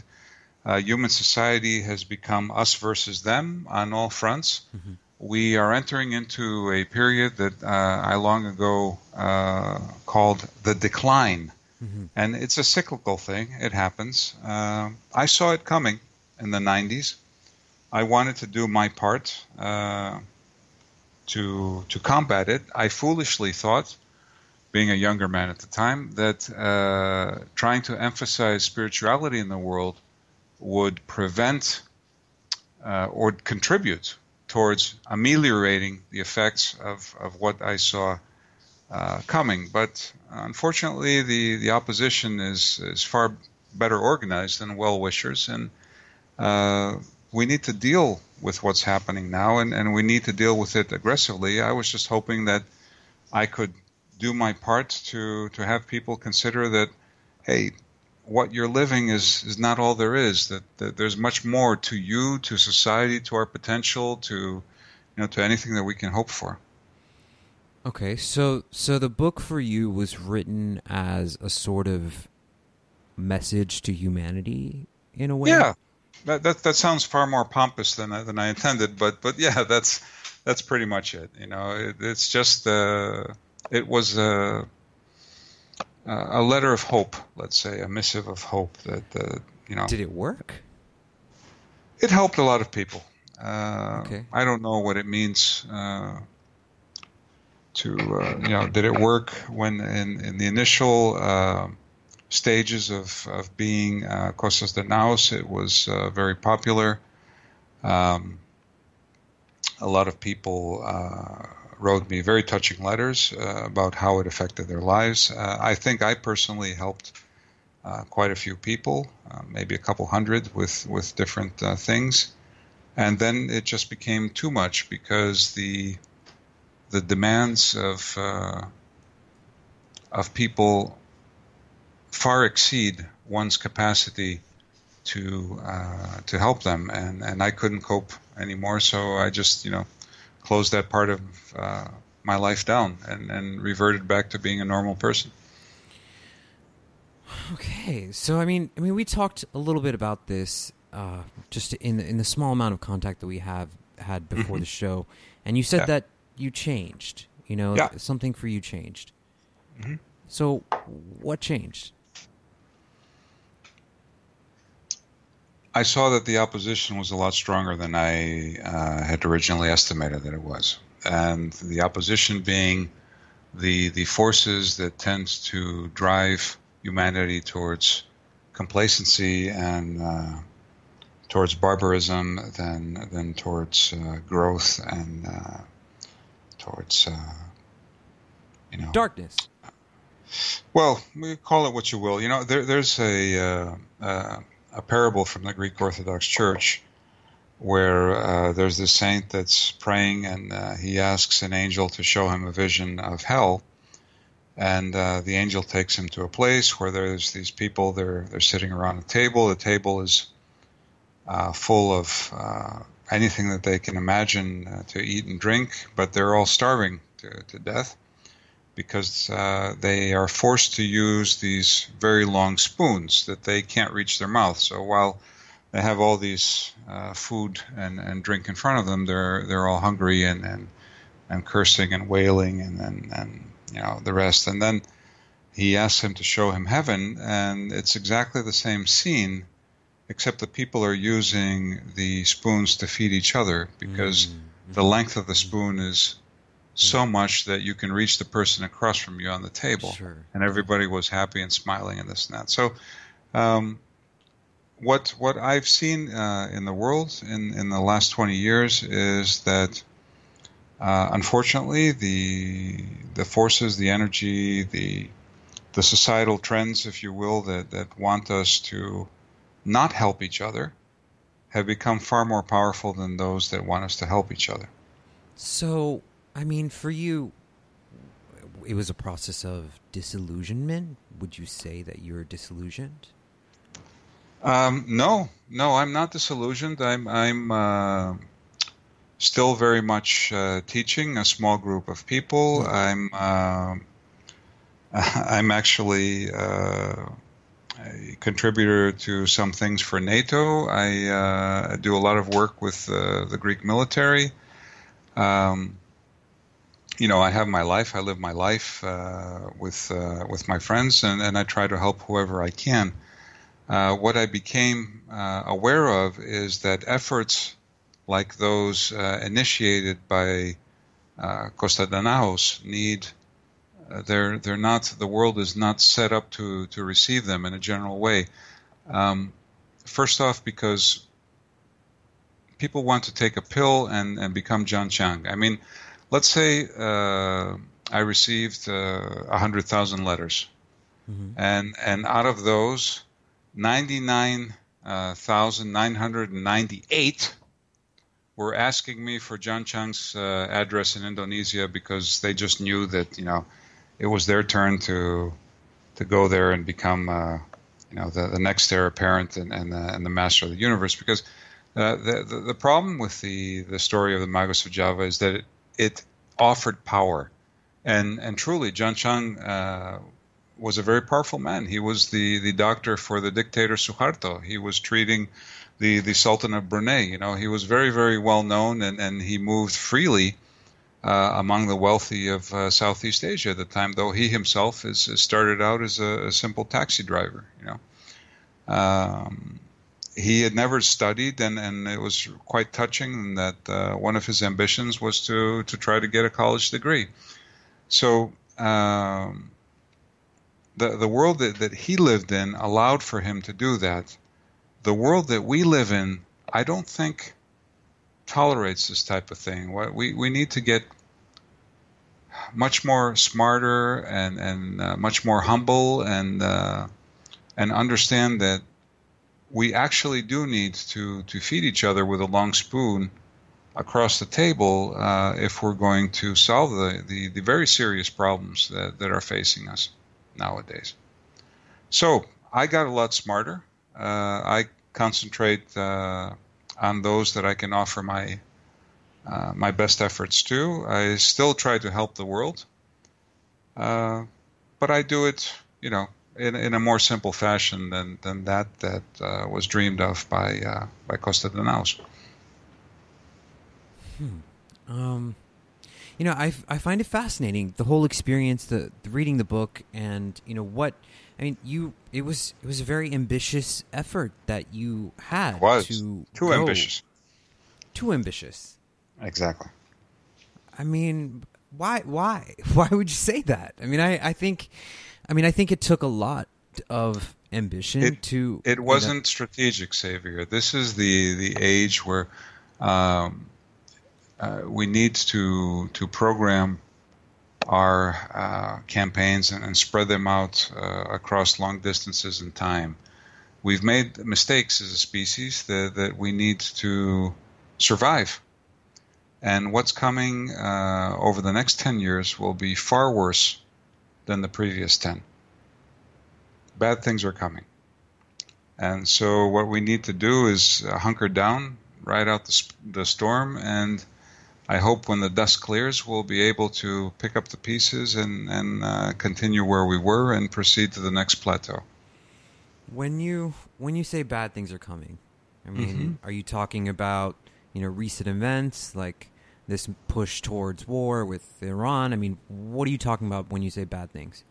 human society has become us versus them on all fronts. Mm-hmm we are entering into a period that uh, I long ago uh, called the decline. Mm-hmm. And it's a cyclical thing, it happens. Uh, I saw it coming in the 90s. I wanted to do my part uh, to, to combat it. I foolishly thought, being a younger man at the time, that uh, trying to emphasize spirituality in the world would prevent uh, or contribute towards ameliorating the effects of, of what I saw uh, coming. But unfortunately, the, the opposition is, is far better organized than well wishers, and uh, we need to deal with what's happening now, and, and we need to deal with it aggressively. I was just hoping that I could do my part to, to have people consider that, hey, what you're living is is not all there is. That, that there's much more to you, to society, to our potential, to you know, to anything that we can hope for. Okay, so so the book for you was written as a sort of message to humanity in a way. Yeah, that that, that sounds far more pompous than than I intended, but but yeah, that's that's pretty much it. You know, it, it's just uh, it was a uh, uh, a letter of hope, let's say, a missive of hope that uh, you know. Did it work? It helped a lot of people. Uh, okay. I don't know what it means uh, to uh, you know. Did it work when in, in the initial uh, stages of of being uh, Kostas Danaos? It was very popular. Um, a lot of people uh, wrote me very touching letters uh, about how it affected their lives. Uh, I think I personally helped uh, quite a few people, uh, maybe a couple hundred with with different uh, things, and then it just became too much because the the demands of uh, of people far exceed one's capacity to to help them, and and I couldn't cope anymore, so I just you know closed that part of uh, my life down and and reverted back to being a normal person. Okay, so I mean, I mean, we talked a little bit about this uh, just in the, in the small amount of contact that we have had before Mhm. the show, and you said Yeah. that you changed. You know, Yeah. something for you changed. Mhm. So, what changed? I saw that the opposition was a lot stronger than I uh, had originally estimated that it was, and the opposition being the the forces that tend to drive humanity towards complacency and uh, towards barbarism than than towards uh, growth and uh, towards uh, you know Darkness. well, we call it what you will. You know, there, there's a uh, uh, a parable from the Greek Orthodox Church where uh, there's this saint that's praying and uh, he asks an angel to show him a vision of hell, and uh, the angel takes him to a place where there's these people. They're they're sitting around a table. The table is uh, full of uh, anything that they can imagine uh, to eat and drink, but they're all starving to, to death because uh, they are forced to use these very long spoons that they can't reach their mouth. So while they have all these uh, food and, and drink in front of them, they're they're all hungry and, and, and cursing and wailing and, and, and you know the rest. And then he asks him to show him heaven, and it's exactly the same scene, except the people are using the spoons to feed each other because the length of the spoon is so much that you can reach the person across from you on the table. Sure. And everybody was happy and smiling and this and that. So, um, what what I've seen uh, in the world in, in the last 20 years is that uh, unfortunately the the forces, the energy, the the societal trends, if you will, that, that want us to not help each other have become far more powerful than those that want us to help each other. So, I mean, for you, it was a process of disillusionment. Would you say that you're disillusioned? Um, no, no, I'm not disillusioned. I'm I'm uh, still very much uh, teaching a small group of people. I'm uh, I'm actually uh, a contributor to some things for NATO. I uh, do a lot of work with uh, the Greek military. Um, you know, I have my life. I live my life uh, with uh, with my friends, and, and I try to help whoever I can. Uh, what I became uh, aware of is that efforts like those uh, initiated by uh, Kostas Danaos need uh, they're they're not the world is not set up to to receive them in a general way. Um, first off, because people want to take a pill and, and become John Chang. I mean, let's say uh, I received uh, a hundred thousand letters, and and out of those, ninety nine thousand nine hundred ninety eight were asking me for John Chang's uh, address in Indonesia because they just knew that you know it was their turn to to go there and become uh, you know the, the next heir apparent and and, uh, and the master of the universe because uh, the, the the problem with the the story of the Magus of Java is that it, it offered power. And and truly John Chang uh, was a very powerful man. He was the the doctor for the dictator Suharto. He was treating the the Sultan of Brunei. You know he was very very well known and and he moved freely uh, among the wealthy of uh, Southeast Asia at the time, though he himself is, started out as a, a simple taxi driver. You know, um, he had never studied, and, and it was quite touching that uh, one of his ambitions was to to try to get a college degree. So. Um, the, the world that, that he lived in allowed for him to do that. The world that we live in, I don't think tolerates this type of thing. We we need to get much more smarter and and uh, much more humble and uh, and understand that we actually do need to to feed each other with a long spoon across the table uh, if we're going to solve the, the, the very serious problems that, that are facing us nowadays. So I got a lot smarter. Uh, I concentrate uh, on those that I can offer my uh, my best efforts to. I still try to help the world, uh, but I do it, you know, in, in a more simple fashion than, than that that uh, was dreamed of by uh, by Costa de. Hmm. Um, you know, I, I find it fascinating the whole experience, the, the reading the book, and you know what. I mean, you it was it was a very ambitious effort that you had. It was to too go. ambitious. Too ambitious. Exactly. I mean, why? Why? Why would you say that? I mean, I, I think, I mean, I think it took a lot of ambition It- to. It you know- wasn't strategic, Xavier. This is the the age where um, uh, we need to to program our uh, campaigns and, and spread them out uh, across long distances in time. We've made mistakes as a species that, that we need to survive. And what's coming uh, over the next 10 years will be far worse than the previous 10. Bad things are coming. And so, what we need to do is uh, hunker down, ride out the, sp- the storm, and I hope when the dust clears, we'll be able to pick up the pieces and, and uh, continue where we were and proceed to the next plateau. when you when you say bad things are coming, I mean, Mm-hmm. are you talking about you know recent events like this push towards war with Iran? I mean, what are you talking about when you say bad things?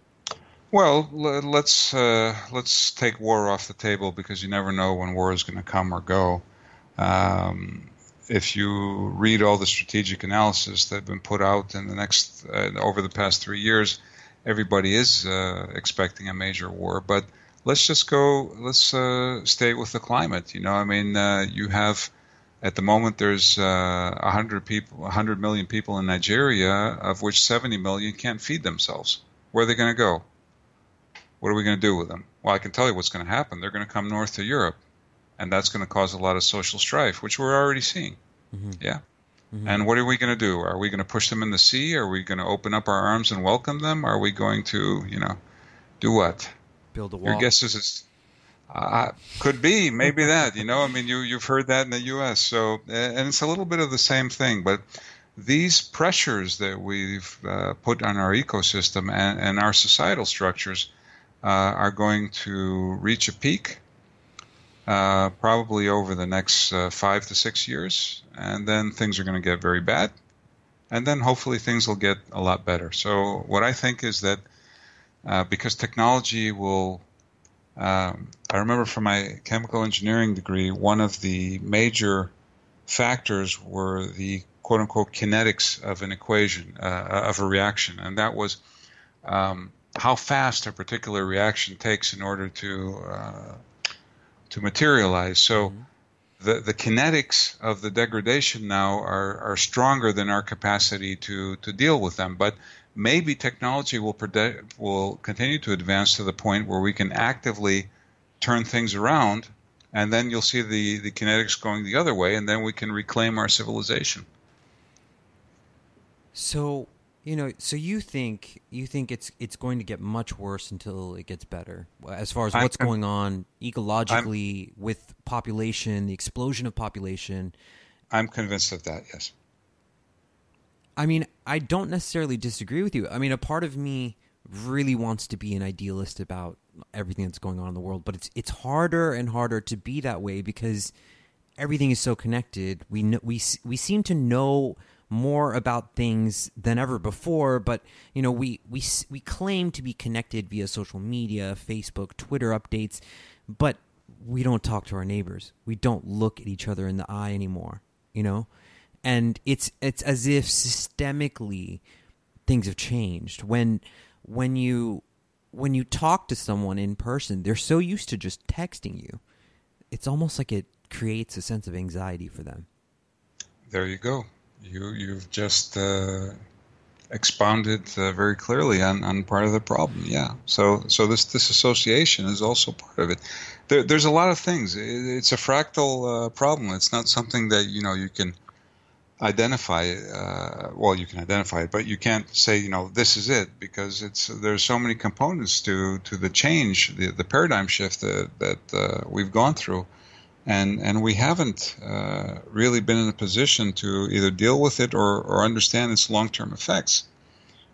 Well, let's uh, let's take war off the table because you never know when war is going to come or go. Um, if you read all the strategic analysis that have been put out in the next uh, over the past three years, everybody is uh, expecting a major war. But let's just go. Let's uh, stay with the climate. You know, I mean, uh, you have at the moment there's uh, 100 people, 100 million people in Nigeria, of which 70 million can't feed themselves. Where are they going to go? What are we going to do with them? Well, I can tell you what's going to happen. They're going to come north to Europe, and that's going to cause a lot of social strife, which we're already seeing. Yeah. And what are we going to do? Are we going to push them in the sea? Are we going to open up our arms and welcome them? Are we going to, you know, do what? Build a wall. Your guess is, is could be maybe that. You know, I mean, you you've heard that in the U.S. So, and it's a little bit of the same thing, but these pressures that we've uh, put on our ecosystem and, and our societal structures uh, are going to reach a peak uh, probably over the next uh, five to six years, and then things are going to get very bad, and then hopefully things will get a lot better. So, what I think is that uh, because technology will um, I remember from my chemical engineering degree, one of the major factors were the quote unquote kinetics of an equation, uh, of a reaction. And that was um, how fast a particular reaction takes in order to, uh, to materialize. So the, the kinetics of the degradation now are, are stronger than our capacity to, to deal with them. But maybe technology will predict, will continue to advance to the point where we can actively turn things around, and then you'll see the, the kinetics going the other way, and then we can reclaim our civilization. So you know, so you think you think it's it's going to get much worse until it gets better, as far as I'm what's going on ecologically with population, the explosion of population. I'm convinced of that. Yes. I mean, I don't necessarily disagree with you. I mean, a part of me really wants to be an idealist about everything that's going on in the world, but it's it's harder and harder to be that way because everything is so connected. We we we seem to know more about things than ever before, but you know, we we we claim to be connected via social media, Facebook, Twitter updates, but we don't talk to our neighbors. We don't look at each other in the eye anymore, you know? And it's it's as if systemically things have changed. When when you when you talk to someone in person, they're so used to just texting you. It's almost like it creates a sense of anxiety for them. There you go. You you've just uh, expounded uh, very clearly on, on part of the problem. Yeah. So so this this association is also part of it. There, there's a lot of things. It, it's a fractal uh, problem. It's not something that you know you can identify. Uh, well, you can identify it, but you can't say you know this is it because it's there's so many components to to the change, the the paradigm shift that that uh, we've gone through and and we haven't uh, really been in a position to either deal with it or, or understand its long-term effects,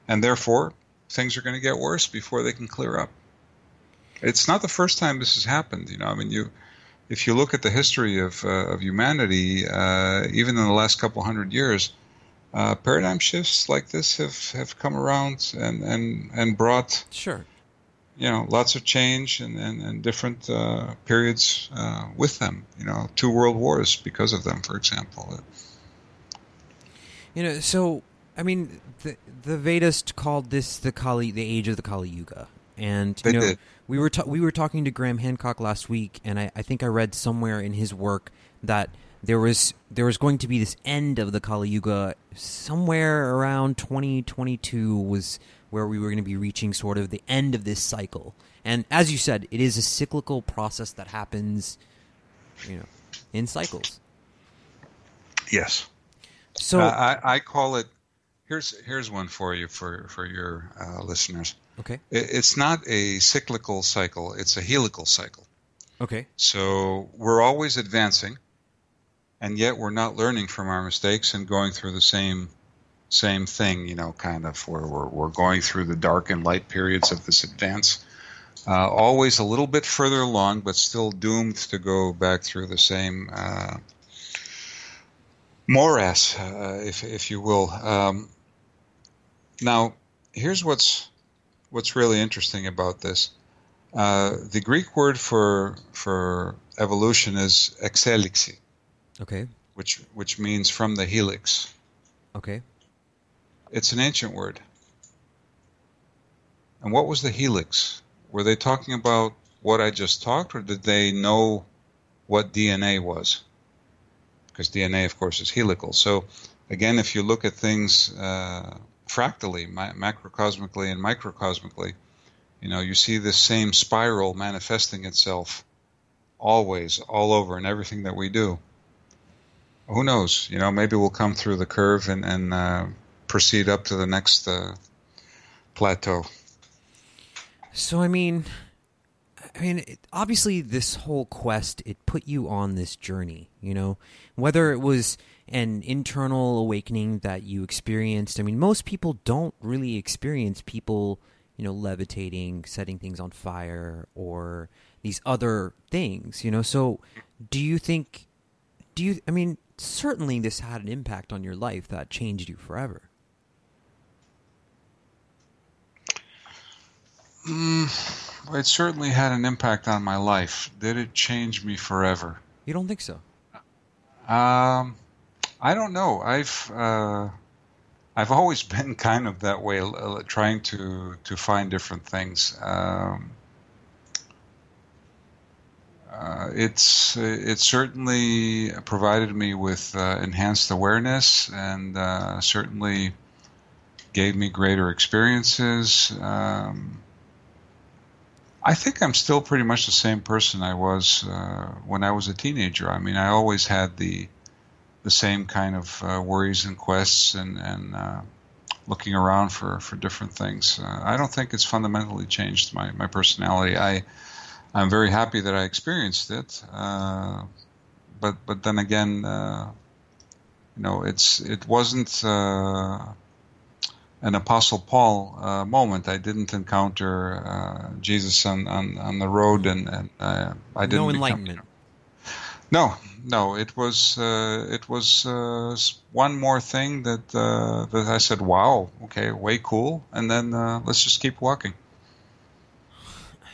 and therefore things are going to get worse before they can clear up. It's not the first time this has happened. You know, I mean, you if you look at the history of uh, of humanity, uh, even in the last couple hundred years, uh, paradigm shifts like this have, have come around and, and, and brought sure you know, lots of change and, and, and different uh, periods uh, with them. You know, two world wars because of them, for example. You know, so I mean, the the Vedas called this the Kali, the age of the Kali Yuga, and you they know, did. we were ta- we were talking to Graham Hancock last week, and I, I think I read somewhere in his work that there was there was going to be this end of the Kali Yuga somewhere around 2022 was where we were going to be reaching sort of the end of this cycle. And as you said, it is a cyclical process that happens, you know, in cycles. Yes. So uh, I, I call it. Here's here's one for you for for your uh, listeners. Okay, it's not a cyclical cycle; it's a helical cycle. okay, So we're always advancing, and yet we're not learning from our mistakes and going through the same same thing. You know, kind of where we're we're going through the dark and light periods of this advance. Uh, always a little bit further along, but still doomed to go back through the same uh, morass, uh, if if you will. Um, now, here's what's what's really interesting about this. Uh, the Greek word for for evolution is exelixi, okay, which which means from the helix. okay. It's an ancient word. And what was the helix? Were they talking about what I just talked, or did they know what DNA was? Because DNA, of course, is helical. So, again, if you look at things uh, fractally, ma- macrocosmically and microcosmically, you know, you see this same spiral manifesting itself always, all over, in everything that we do. Who knows? You know, maybe we'll come through the curve and, and uh, proceed up to the next uh, plateau. So I mean, I mean, it, obviously, this whole quest it put you on this journey. You know, whether it was an internal awakening that you experienced. I mean, most people don't really experience people, you know, levitating, setting things on fire, or these other things. You know, so do you think? Do you? I mean, certainly this had an impact on your life that changed you forever. Mm, it certainly had an impact on my life. Did it change me forever? You don't think so? Um, I don't know. I've uh, I've always been kind of that way, trying to to find different things. Um, uh, it's it certainly provided me with uh, enhanced awareness and uh, certainly gave me greater experiences. Um, I think I'm still pretty much the same person I was uh, when I was a teenager. I mean, I always had the the same kind of uh, worries and quests and and uh, looking around for for different things. Uh, I don't think it's fundamentally changed my my personality. I I'm very happy that I experienced it, uh, but but then again, uh, you know, it's it wasn't an Apostle Paul uh, moment. I didn't encounter uh, Jesus on, on, on the road, and, and uh, I didn't. No enlightenment. No, no. It was uh, it was uh, one more thing that uh, that I said, "Wow, okay, way cool," and then uh, let's just keep walking.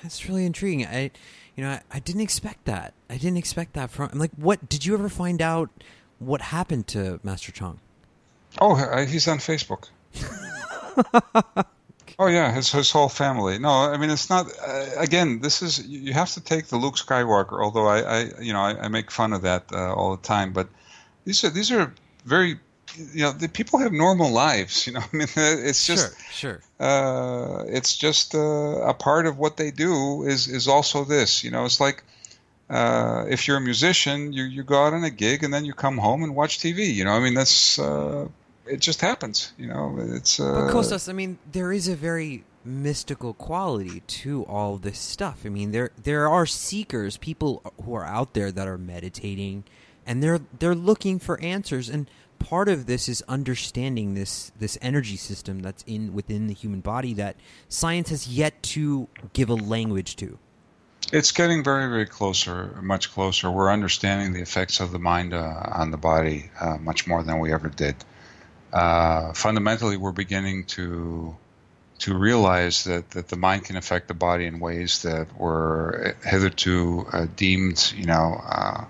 That's really intriguing. I, you know, I, I didn't expect that. I didn't expect that from. I'm like, what? Did you ever find out what happened to Master Chong? Oh, uh, he's on Facebook. oh yeah, his his whole family. No, I mean it's not. Uh, again, this is you have to take the Luke Skywalker. Although I, I you know, I, I make fun of that uh, all the time, but these are these are very you know the people have normal lives you know i mean it's just sure, sure. Uh, it's just uh, a part of what they do is is also this you know it's like uh, if you're a musician you you go out on a gig and then you come home and watch tv you know i mean that's uh, it just happens you know it's uh, but Kostas, i mean there is a very mystical quality to all this stuff i mean there there are seekers people who are out there that are meditating and they're they're looking for answers and part of this is understanding this this energy system that's in within the human body that science has yet to give a language to. It's getting very, very closer, much closer. We're understanding the effects of the mind uh, on the body uh, much more than we ever did. Uh, fundamentally, we're beginning to to realize that, that the mind can affect the body in ways that were hitherto uh, deemed, you know, uh,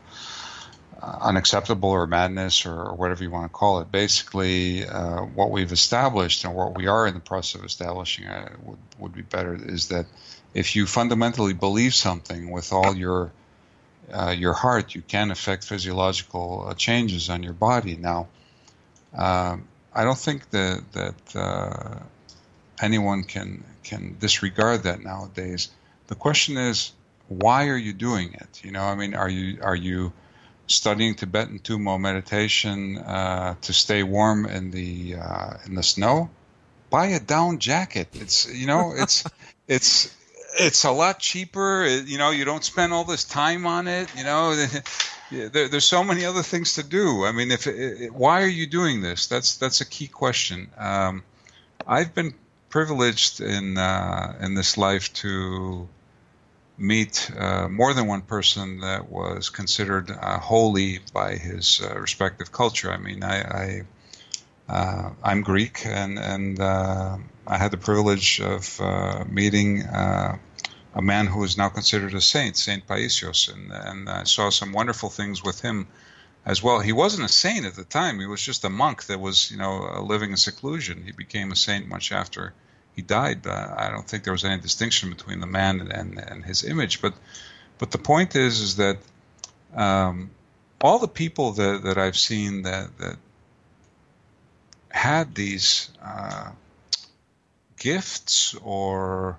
unacceptable or madness or, or, whatever you want to call it. Basically, uh, what we've established and what we are in the process of establishing uh, would, would be better is that if you fundamentally believe something with all your uh, your heart, you can affect physiological changes on your body. Now, um, I don't think that that uh, anyone can can disregard that nowadays. The question is, why are you doing it? You know, I mean, are you are you studying Tibetan Tummo meditation uh, to stay warm in the uh, in the snow, buy a down jacket. It's you know it's it's it's a lot cheaper. You know you don't spend all this time on it. You know there, there's so many other things to do. I mean, if it, why are you doing this? That's that's a key question. Um, I've been privileged in uh, in this life to meet uh, more than one person that was considered uh, holy by his uh, respective culture. I mean, I, I am uh, Greek, and and uh, I had the privilege of meeting a man who is now considered a saint, Saint Paisios, and and I saw some wonderful things with him as well. He wasn't a saint at the time; he was just a monk that was, you know, living in seclusion. He became a saint much after he died. Uh, I don't think there was any distinction between the man and, and, and his image. But but the point is is that um, all the people that, that I've seen that that had these uh, gifts or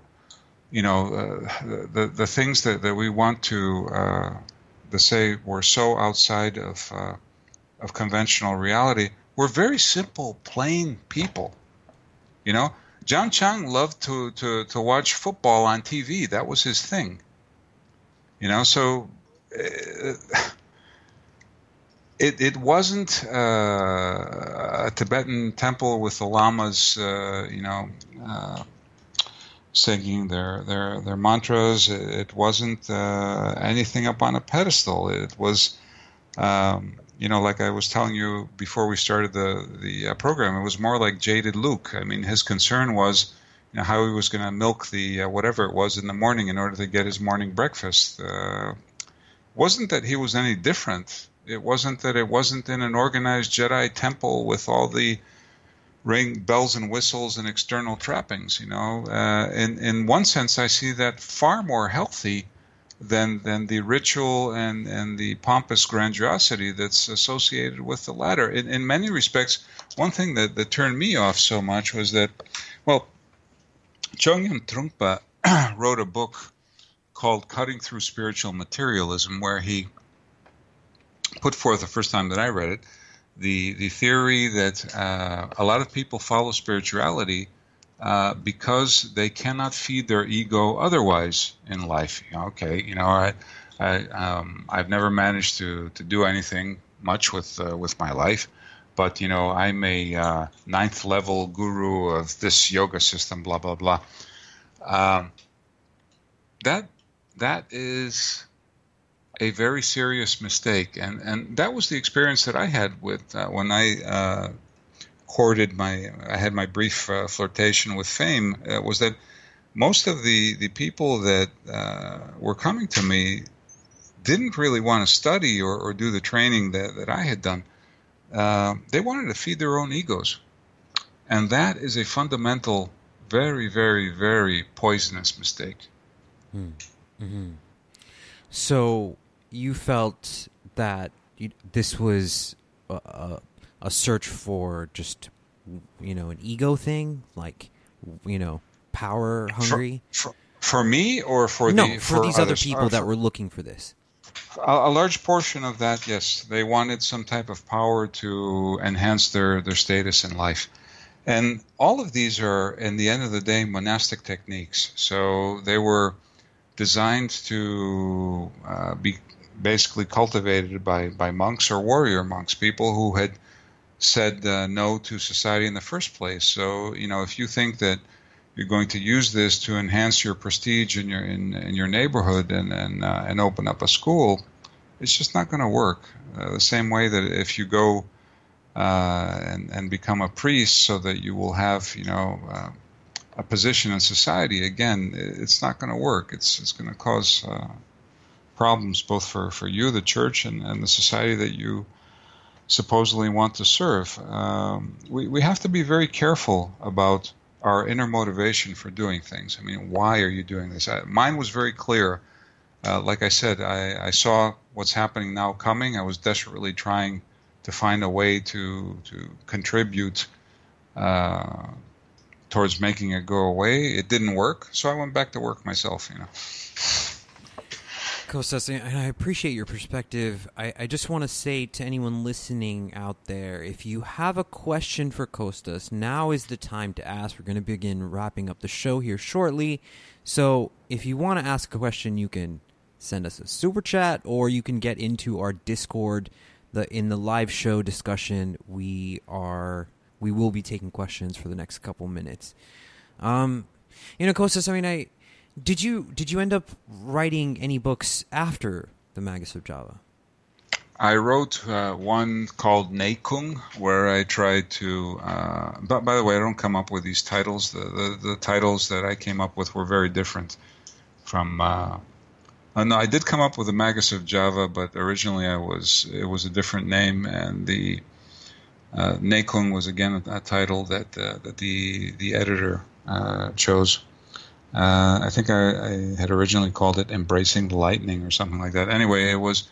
you know uh, the the things that, that we want to uh, to say were so outside of uh, of conventional reality were very simple, plain people. You know, John Chang loved to, to, to watch football on TV. That was his thing. You know, so uh, it, it wasn't uh, a Tibetan temple with the lamas, uh, you know, uh, singing their, their, their mantras. It wasn't uh, anything up on a pedestal. It was um, you know, like I was telling you before we started the the uh, program, it was more like jaded Luke. I mean, his concern was, you know, how he was going to milk the uh, whatever it was in the morning in order to get his morning breakfast. Uh, wasn't that he was any different. It wasn't that it wasn't in an organized Jedi temple with all the ring bells and whistles and external trappings. You know, uh, in in one sense, I see that far more healthy than than the ritual and and the pompous grandiosity that's associated with the latter. In, in many respects, one thing that, that turned me off so much was that, well, Chögyam Trungpa wrote a book called Cutting Through Spiritual Materialism, where he put forth the first time that I read it the the theory that uh, a lot of people follow spirituality uh, because they cannot feed their ego otherwise in life. You know, okay, you know, I, I, um, I've never managed to, to do anything much with uh, with my life, but you know, I'm a uh, ninth level guru of this yoga system. Blah blah blah. Um, that that is a very serious mistake, and and that was the experience that I had with uh, when I uh, courted my, I had my brief uh, flirtation with fame uh, was that most of the the people that uh, were coming to me didn't really want to study or, or do the training that, that I had done. Uh, they wanted to feed their own egos, and that is a fundamental, very, very, very poisonous mistake. Hmm. Mm-hmm. So you felt that you, this was a, a search for just you know an ego thing, like you know power hungry? For, for, for me or for no, the for, these other people Uh, that were looking for this. a, a large portion of that, yes, they wanted some type of power to enhance their their status in life, and all of these are, in the end of the day, monastic techniques. So they were designed to uh, be basically cultivated by by monks or warrior monks, people who had said uh, no to society in the first place. So you know, if you think that you're going to use this to enhance your prestige in your in, in your neighborhood and and uh, and open up a school, it's just not going to work. Uh, the same way that if you go uh, and and become a priest so that you will have you know uh, a position in society, again, it's not going to work. It's it's going to cause uh, problems both for for you, the church, and and the society that you supposedly want to serve. Um, we, we have to be very careful about our inner motivation for doing things. I mean, why are you doing this? I, mine was very clear. Uh, like I said, I, I saw what's happening now coming. I was desperately trying to find a way to to contribute uh, towards making it go away. It didn't work, so I went back to work myself. You know. Kostas, and I appreciate your perspective. I, I just want to say to anyone listening out there, if you have a question for Kostas, now is the time to ask. We're going to begin wrapping up the show here shortly. So if you want to ask a question, you can send us a super chat or you can get into our Discord. The in the live show discussion, we are we will be taking questions for the next couple minutes. Um, you know, Kostas, I mean, I did you did you end up writing any books after the Magus of Java? I wrote uh, one called Nei Kung, where I tried to. Uh, but by the way, I don't come up with these titles. The, the, the titles that I came up with were very different from. Uh, uh, no, I did come up with the Magus of Java, but originally I was it was a different name, and the uh, Nei Kung was again a, a title that uh, that the the editor uh, chose. Uh, I think I, I had originally called it "Embracing the Lightning" or something like that. Anyway, it was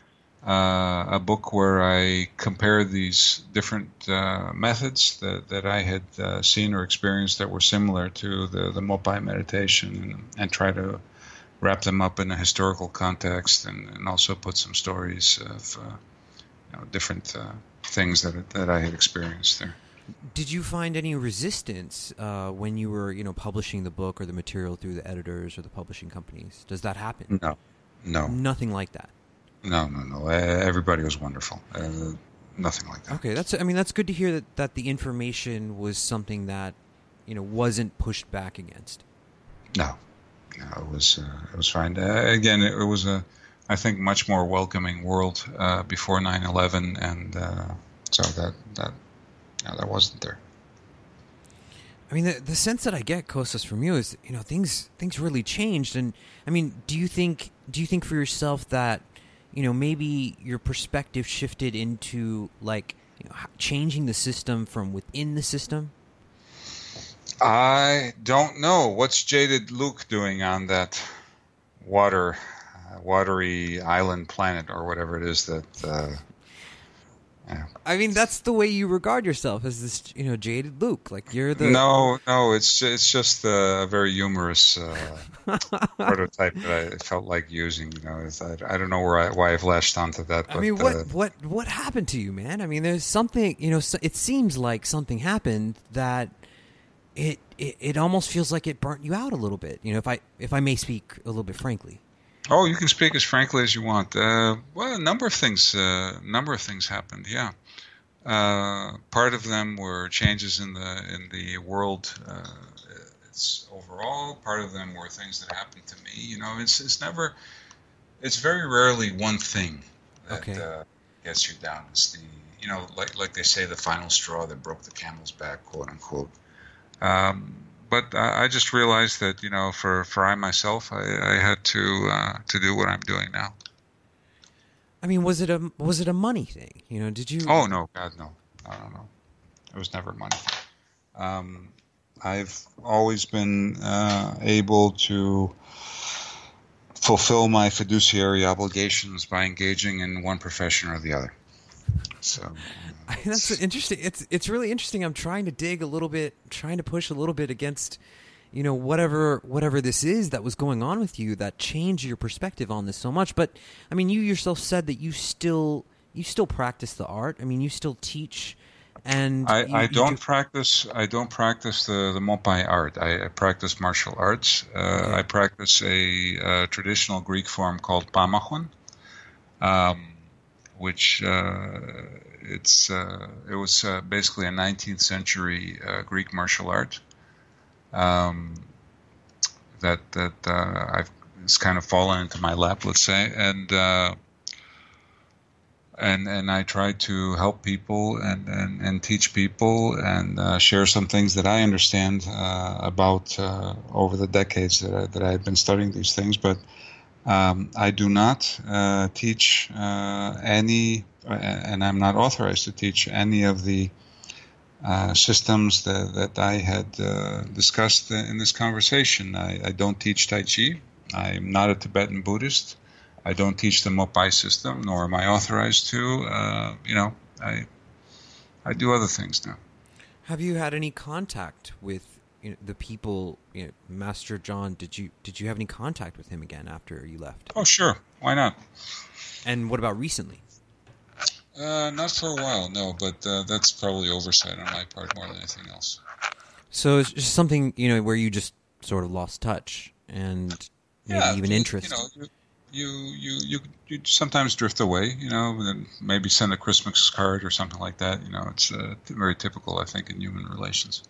uh, a book where I compared these different uh, methods that, that I had uh, seen or experienced that were similar to the, the Mopai meditation and, and try to wrap them up in a historical context and, and also put some stories of uh, you know, different uh, things that, that I had experienced there. Did you find any resistance uh, when you were, you know, publishing the book or the material through the editors or the publishing companies? Does that happen? No, no, Nothing like that. no, no, no. Everybody was wonderful. Uh, nothing like that. Okay, that's. I mean, that's good to hear that that the information was something that, you know, wasn't pushed back against. No, no, it was uh, it was fine. Uh, again, it, it was a, I think, much more welcoming world uh, before 9/11, and uh, so that that no, that wasn't there. I mean, the the sense that I get, Kostas, from you is, you know, things things really changed, and I mean, do you think do you think for yourself that, you know, maybe your perspective shifted into like you know, changing the system from within the system? I don't know what's jaded Luke doing on that water, uh, watery island planet or whatever it is that. Uh, yeah. I mean, that's the way you regard yourself as this, you know, jaded Luke. Like you're the No, no, it's it's just a very humorous uh, prototype that I felt like using. You know, I, I don't know where I, why I've latched onto that. But, I mean, what uh, what what happened to you, man? I mean, there's something. You know, so, it seems like something happened that it, it it almost feels like it burnt you out a little bit. You know, if I if I may speak a little bit frankly. Oh, you can speak as frankly as you want. Uh, well, a number of things, uh, number of things happened. Yeah, uh, part of them were changes in the in the world. Uh, it's overall. Part of them were things that happened to me. You know, it's it's never. It's very rarely one thing that Okay. uh, gets you down. It's the you know, like like they say, the final straw that broke the camel's back, quote unquote. Um, but I I just realized that you know, for, for I myself, I, I had to uh, to do what I'm doing now. I mean, was it a was it a money thing? You know, did you? Oh no, God no, I don't know. It was never money. Um, I've always been uh, able to fulfill my fiduciary obligations by engaging in one profession or the other. So that's interesting. It's it's really interesting. I'm trying to dig a little bit, trying to push a little bit against, you know, whatever whatever this is that was going on with you that changed your perspective on this so much. But I mean, you yourself said that you still you still practice the art. I mean, you still teach. And I, you, I you don't do- practice. I don't practice the the Mopai art. I, I practice martial arts. Uh, Okay. I practice a, uh traditional Greek form called Pammachon, um, which uh, it's uh, it was uh, basically a 19th century Greek martial art um, that that I've it's kind of fallen into my lap, let's say, and. And and I try to help people and and, and teach people and uh, share some things that I understand uh, about uh, over the decades that I, that I've been studying these things. But um, I do not uh, teach uh, any, and I'm not authorized to teach any of the uh, systems that, that I had uh, discussed in this conversation. I, I don't teach Tai Chi. I'm not a Tibetan Buddhist. I don't teach the Mopai system, nor am I authorized to. Uh, you know, I I do other things now. Have you had any contact with you know, the people, you know, Master John? Did you did you have any contact with him again after you left? Oh, sure, why not? And what about recently? Uh, not for a while, no. But uh, that's probably oversight on my part more than anything else. So it's just something you know where you just sort of lost touch and maybe yeah, even interest. You know, you, you you you you sometimes drift away. You know, and maybe send a Christmas card or something like that. You know, it's uh, very typical, I think, in human relations.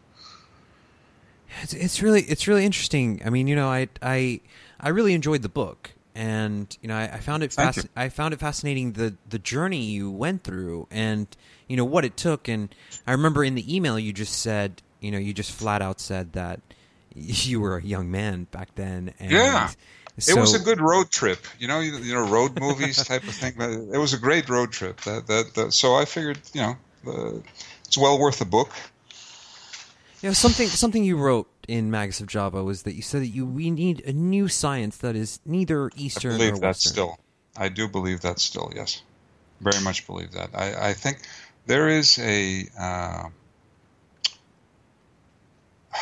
It's, it's really it's really interesting. I mean, you know, I I I really enjoyed the book, and you know, I, I found it fasc- I found it fascinating the the journey you went through, and you know what it took. And I remember in the email you just said, you know, you just flat out said that you were a young man back then. And Yeah. so, it was a good road trip, you know, you, you know, road movies type of thing. It was a great road trip. That, that, that so I figured, you know, uh, it's well worth a book. You know, something something you wrote in Magus of Java was that you said that you we need a new science that is neither I Eastern believe or that Western. still. I do believe that still. Yes, very much believe that. I, I think there is a uh,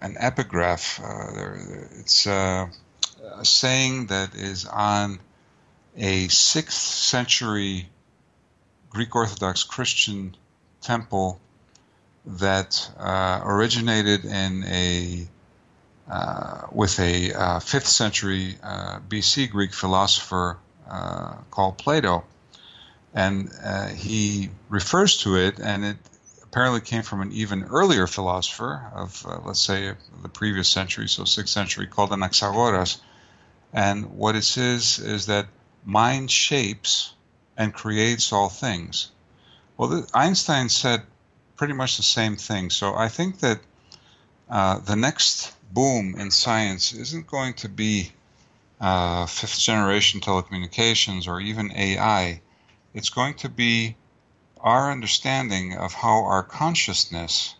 an epigraph. Uh, there, it's uh, a saying that is on a sixth century Greek Orthodox Christian temple that uh, originated in a uh, with a uh, fifth century uh, BC Greek philosopher uh, called Plato, and he refers to it, and it apparently came from an even earlier philosopher of, let's say, the previous century, so sixth century, called Anaxagoras. And what it says is that mind shapes and creates all things. Well, Einstein said pretty much the same thing. So I think that uh, the next boom in science isn't going to be uh, fifth generation telecommunications or even AI. It's going to be our understanding of how our consciousness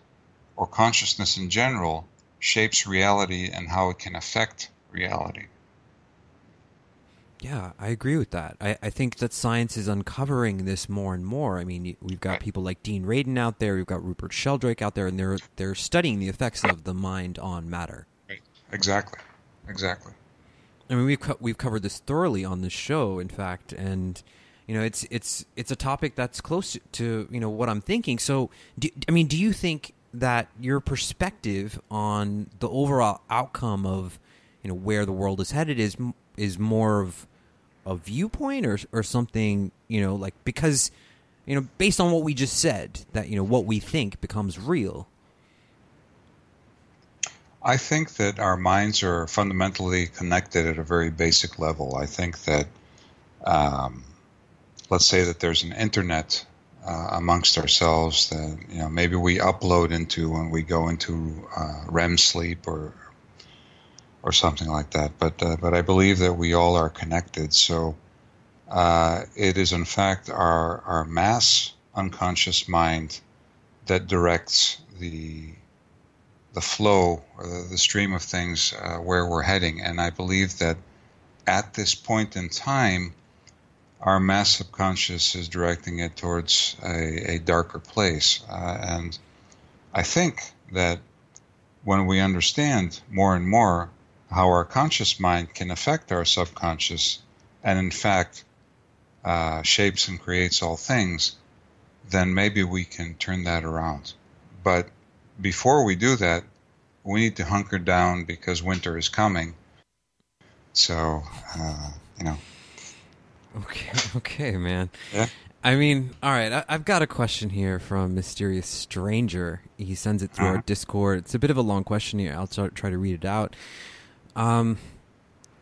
or consciousness in general shapes reality and how it can affect reality. Yeah, I agree with that. I, I think that science is uncovering this more and more. I mean, we've got people like Dean Radin out there, we've got Rupert Sheldrake out there, and they're they're studying the effects of the mind on matter. Exactly. Exactly. I mean, we've co- we've covered this thoroughly on this show, in fact, and you know, it's it's it's a topic that's close to you know what I'm thinking. So, do, I mean, do you think that your perspective on the overall outcome of you know where the world is headed is is more of a viewpoint or or something you know like because you know based on what we just said that you know what we think becomes real. I think that our minds are fundamentally connected at a very basic level. I think that, um, let's say that there's an internet uh, amongst ourselves that you know maybe we upload into when we go into uh, REM sleep or or something like that. But uh, but I believe that we all are connected. So uh, it is in fact our our mass unconscious mind that directs the the flow or the, the stream of things uh, where we're heading. And I believe that at this point in time, our mass subconscious is directing it towards a, a darker place. Uh, and I think that when we understand more and more how our conscious mind can affect our subconscious and, in fact, uh, shapes and creates all things, then maybe we can turn that around. But before we do that, we need to hunker down because winter is coming. So, uh, you know. Okay, okay, man. Yeah. I mean, all right. I, have got a question here from mysterious stranger. He sends it through uh-huh. our Discord. It's a bit of a long question here. I'll try to read it out. Um,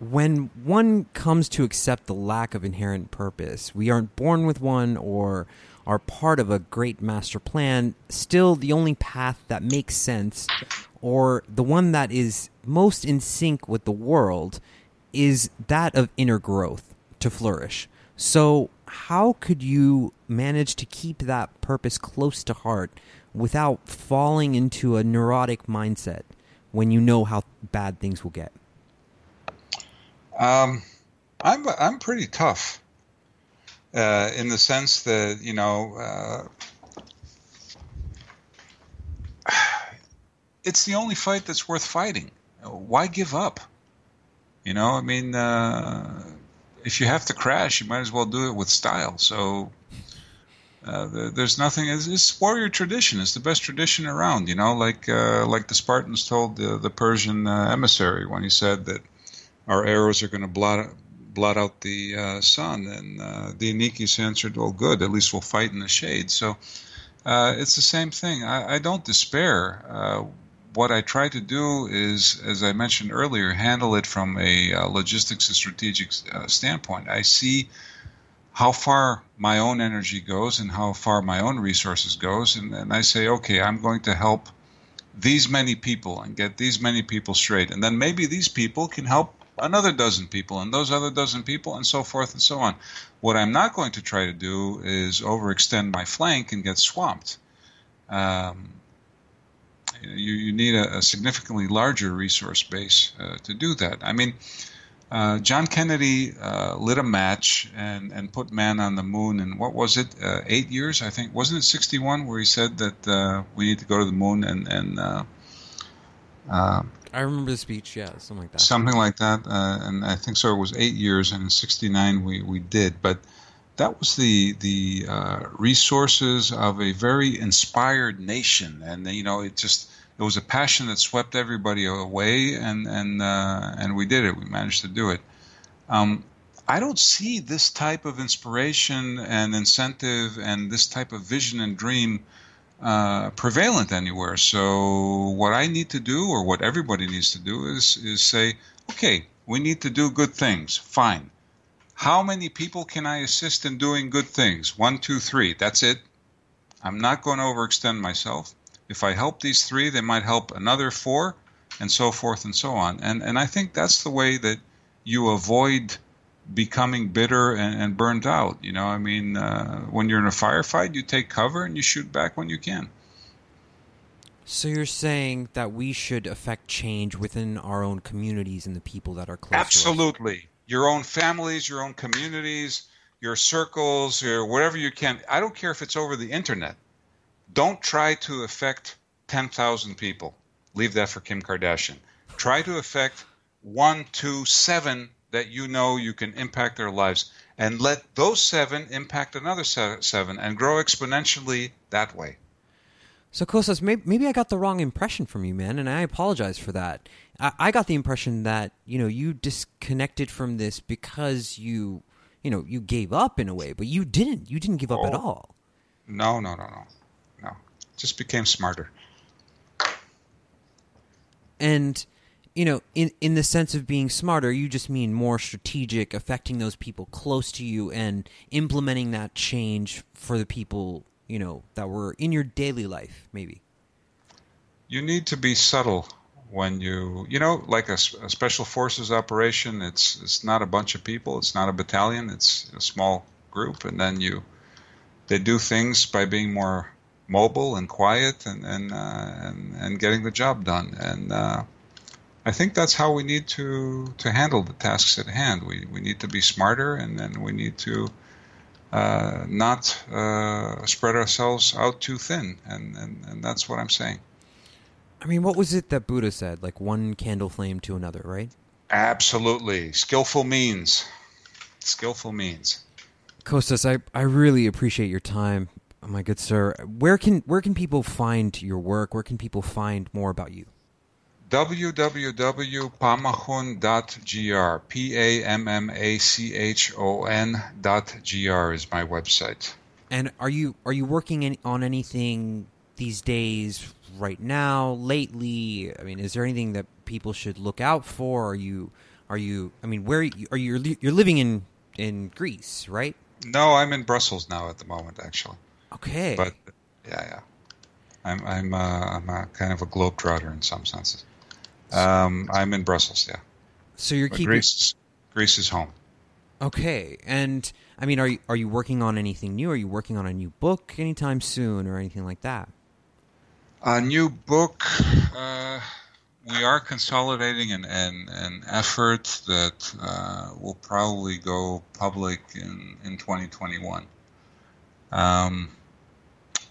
when one comes to accept the lack of inherent purpose, we aren't born with one or are part of a great master plan. Still, the only path that makes sense, or the one that is most in sync with the world, is that of inner growth to flourish. So, how could you manage to keep that purpose close to heart without falling into a neurotic mindset when you know how bad things will get? Um, I'm I'm pretty tough uh, in the sense that you know uh, it's the only fight that's worth fighting. Why give up? You know, I mean, uh, if you have to crash, you might as well do it with style. So uh, there's nothing. It's, it's, warrior tradition. It's the best tradition around. You know, like uh, like the Spartans told the, the Persian uh, emissary when he said that our arrows are going to blot blot out the uh, sun, and uh, Dienekes answered, "Well, good. At least we'll fight in the shade." So uh, it's the same thing. I, I don't despair what I try to do is, as I mentioned earlier, handle it from a uh, logistics and strategic uh, standpoint. I see how far my own energy goes and how far my own resources goes, and, and I say, okay, I'm going to help these many people and get these many people straight, and then maybe these people can help another dozen people and those other dozen people and so forth and so on. What I'm not going to try to do is overextend my flank and get swamped. Um, you, you need a, a, significantly larger resource base uh, to do that. I mean, uh, John Kennedy uh, lit a match and, and put man on the moon in what was it, uh, eight years, I think. Wasn't it 61 where he said that uh, we need to go to the moon and. and uh, I remember the speech, yeah, something like that. Something like that. and I think so, it was eight years, and in 69 we, we did. But that was the the uh, resources of a very inspired nation, and you know, it just it was a passion that swept everybody away, and and uh, and we did it. We managed to do it. Um, I don't see this type of inspiration and incentive and this type of vision and dream uh, prevalent anywhere. So what I need to do, or what everybody needs to do, is is say, okay, we need to do good things. Fine how many people can I assist in doing good things? One, two, three. That's it. I'm not going to overextend myself. If I help these three, they might help another four, and so forth and so on. And and I think that's the way that you avoid becoming bitter and, and burned out. You know, I mean, uh, when you're in a firefight, you take cover and you shoot back when you can. So you're saying that we should affect change within our own communities and the people that are close. Absolutely your own families, your own communities, your circles, or whatever you can. I don't care if it's over the internet. Don't try to affect 10,000 people. Leave that for Kim Kardashian. Try to affect one, two, seven that you know you can impact their lives, and let those seven impact another seven and grow exponentially that way. So, Kostas, maybe, maybe I got the wrong impression from you, man, and I apologize for that. I, I got the impression that you know you disconnected from this because you you know you gave up in a way, but you didn't. You didn't give up oh. at all. No, no, no, no, no. Just became smarter. And you know, in in the sense of being smarter, you just mean more strategic, affecting those people close to you and implementing that change for the people you know that were in your daily life, maybe. You need to be subtle when you you know like a, a, special forces operation it's it's not a bunch of people it's not a battalion it's a small group and then you they do things by being more mobile and quiet and and uh, and, and getting the job done and uh, I think that's how we need to to handle the tasks at hand we we need to be smarter and then we need to uh, not uh, spread ourselves out too thin, and, and, and that's what I'm saying. I mean, what was it that Buddha said? Like one candle flame to another, right? Absolutely. Skillful means. Skillful means. Kostas, I, I really appreciate your time, my good sir. Where can where can people find your work? Where can people find more about you? www.pammachon.gr. P A M M A C H O N dot gr is my website. And are you are you working in, on anything these days right now lately? I mean is there anything that people should look out for? Are you are you i mean where are you you're living in in greece right? No i'm in brussels now at the moment actually. Okay. But yeah yeah. I'm i'm uh, i'm a kind of a globetrotter in some senses um i'm in brussels yeah so you're but keeping greece greece is home okay and i mean are you are you working on anything new are you working on a new book anytime soon or anything like that a new book. Uh, we are consolidating an, an, an effort that uh, will probably go public in, in 2021. Um,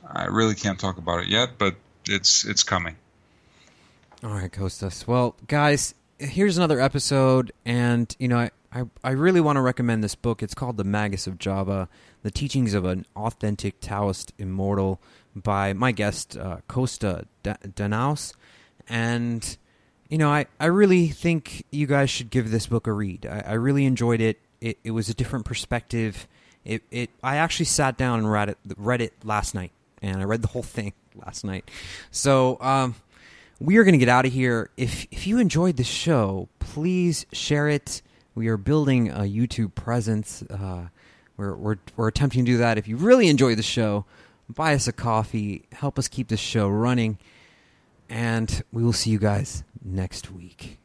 I really can't talk about it yet, but it's it's coming. All right, Kostas. Well, guys, here's another episode, and you know, I, I, I really want to recommend this book. It's called The Magus of Java: The Teachings of an Authentic Taoist Immortal by my guest uh, Costa Danaos, and you know I, I really think you guys should give this book a read. I, I really enjoyed it. it. It was a different perspective. It, it I actually sat down and read it read it last night, and I read the whole thing last night. So um, we are going to get out of here. If if you enjoyed the show, please share it. We are building a YouTube presence. Uh, we're, we're we're attempting to do that. If you really enjoy the show buy us a coffee, help us keep this show running, and we will see you guys next week.